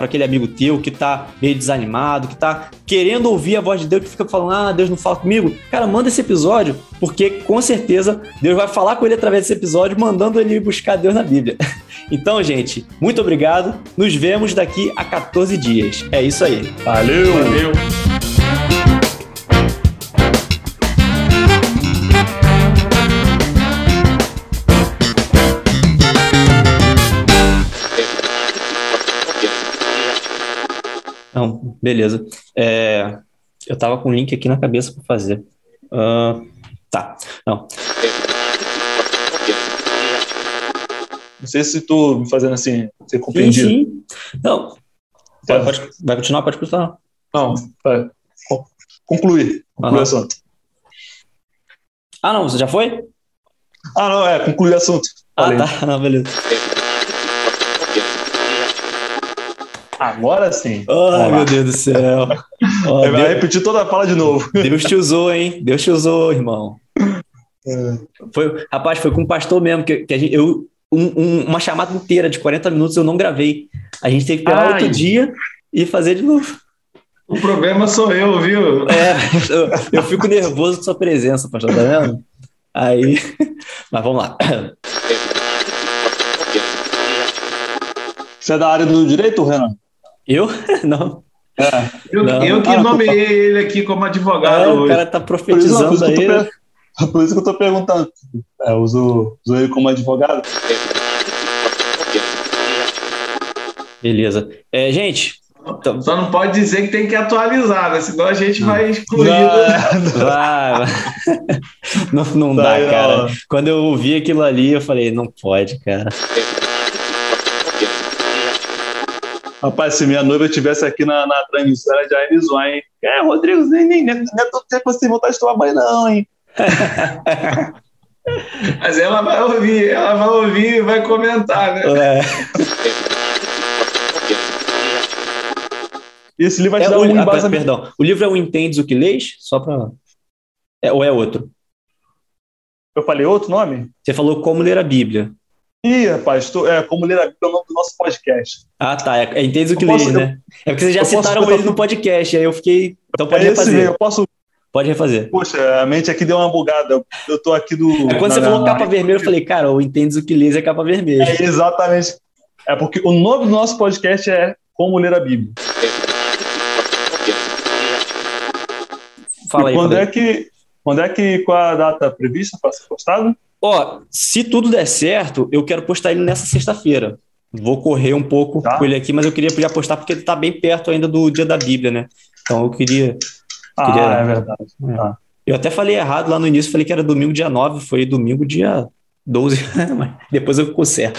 Speaker 1: aquele amigo teu que está meio desanimado, que está querendo ouvir a voz de Deus, que fica falando, ah, Deus não fala comigo. Cara, manda esse episódio, porque com certeza Deus vai falar com ele através desse episódio, mandando ele buscar Deus na Bíblia. Então, gente, muito obrigado. Nos vemos daqui a 14 dias. É isso aí.
Speaker 3: Valeu! Valeu!
Speaker 1: Não, beleza. É, eu tava com o link aqui na cabeça para fazer. Uh, tá, não.
Speaker 3: Não sei se tu me fazendo assim, ser compreendido.
Speaker 1: Sim, sim. Não. Pode, pode, vai continuar? Pode continuar.
Speaker 3: Não, vai. Concluir. Concluir o assunto.
Speaker 1: Ah, não, você já foi?
Speaker 3: Ah, não, é, concluir o assunto.
Speaker 1: Ah, Falei. tá, não, beleza.
Speaker 3: Agora sim.
Speaker 1: Ai, meu Deus do céu.
Speaker 3: Oh, vai Deus... repetir toda a fala de novo.
Speaker 1: Deus te usou, hein? Deus te usou, irmão. É. Foi, rapaz, foi com o pastor mesmo que, que gente, eu, um, um, uma chamada inteira de 40 minutos eu não gravei. A gente teve que pegar Ai. outro dia e fazer de novo.
Speaker 2: O problema sou eu, viu?
Speaker 1: É, eu, eu fico nervoso com sua presença, pastor, tá vendo? Aí, mas vamos lá.
Speaker 3: Você é da área do direito, Renan?
Speaker 1: Eu? Não.
Speaker 2: É. Eu, não. eu, que ah, nomeei ele aqui como advogado. É,
Speaker 1: o cara tá profetizando por isso,
Speaker 3: aí. Por isso que eu tô perguntando. É, uso, uso ele como advogado.
Speaker 1: Beleza. É, gente.
Speaker 2: Então... Só não pode dizer que tem que atualizar, né? senão a gente vai excluir.
Speaker 1: Não, vai, não, não dá, cara. Quando eu ouvi aquilo ali, eu falei, não pode, cara.
Speaker 3: Rapaz, se minha noiva estivesse aqui na, na transmissão, ela já ia me zoar, hein? É, Rodrigo, nem, nem, nem, não é todo que você voltar a tomar banho, não, hein?
Speaker 2: Mas ela vai ouvir, ela vai ouvir e vai comentar, né? É.
Speaker 1: Esse livro vai te é dar um embasamento. Perdão, o livro é o Entendes o que lês? Só para... É, ou é outro?
Speaker 3: Eu falei outro nome?
Speaker 1: Você falou Como Ler a Bíblia.
Speaker 3: Ih, rapaz, tô, é, como ler a Bíblia é o nome do nosso podcast.
Speaker 1: Ah, tá. É, é entende o que lê, né? É porque vocês já citaram ele no podcast, aí eu fiquei. Então pode é refazer. Mesmo,
Speaker 3: eu posso.
Speaker 1: Pode refazer.
Speaker 3: Poxa, a mente aqui deu uma bugada. Eu, eu tô aqui do.
Speaker 1: É, quando na, você falou na, capa na... vermelha, eu falei, cara, o Entendes o que lê é capa vermelha.
Speaker 3: É, exatamente. É porque o nome do nosso podcast é Como Ler a Bíblia. Fala aí. E quando, é que, quando é que. Qual a data prevista para ser postado?
Speaker 1: Ó, se tudo der certo, eu quero postar ele nessa sexta-feira. Vou correr um pouco
Speaker 3: Tá.
Speaker 1: com ele aqui, mas eu queria podia apostar porque ele tá bem perto ainda do dia da Bíblia, né? Então eu queria.
Speaker 3: Ah,
Speaker 1: Queria-
Speaker 3: é verdade.
Speaker 1: É.
Speaker 3: Tá.
Speaker 1: Eu até falei errado lá no início, falei que era domingo dia 9, foi domingo dia 12, mas depois eu conserto.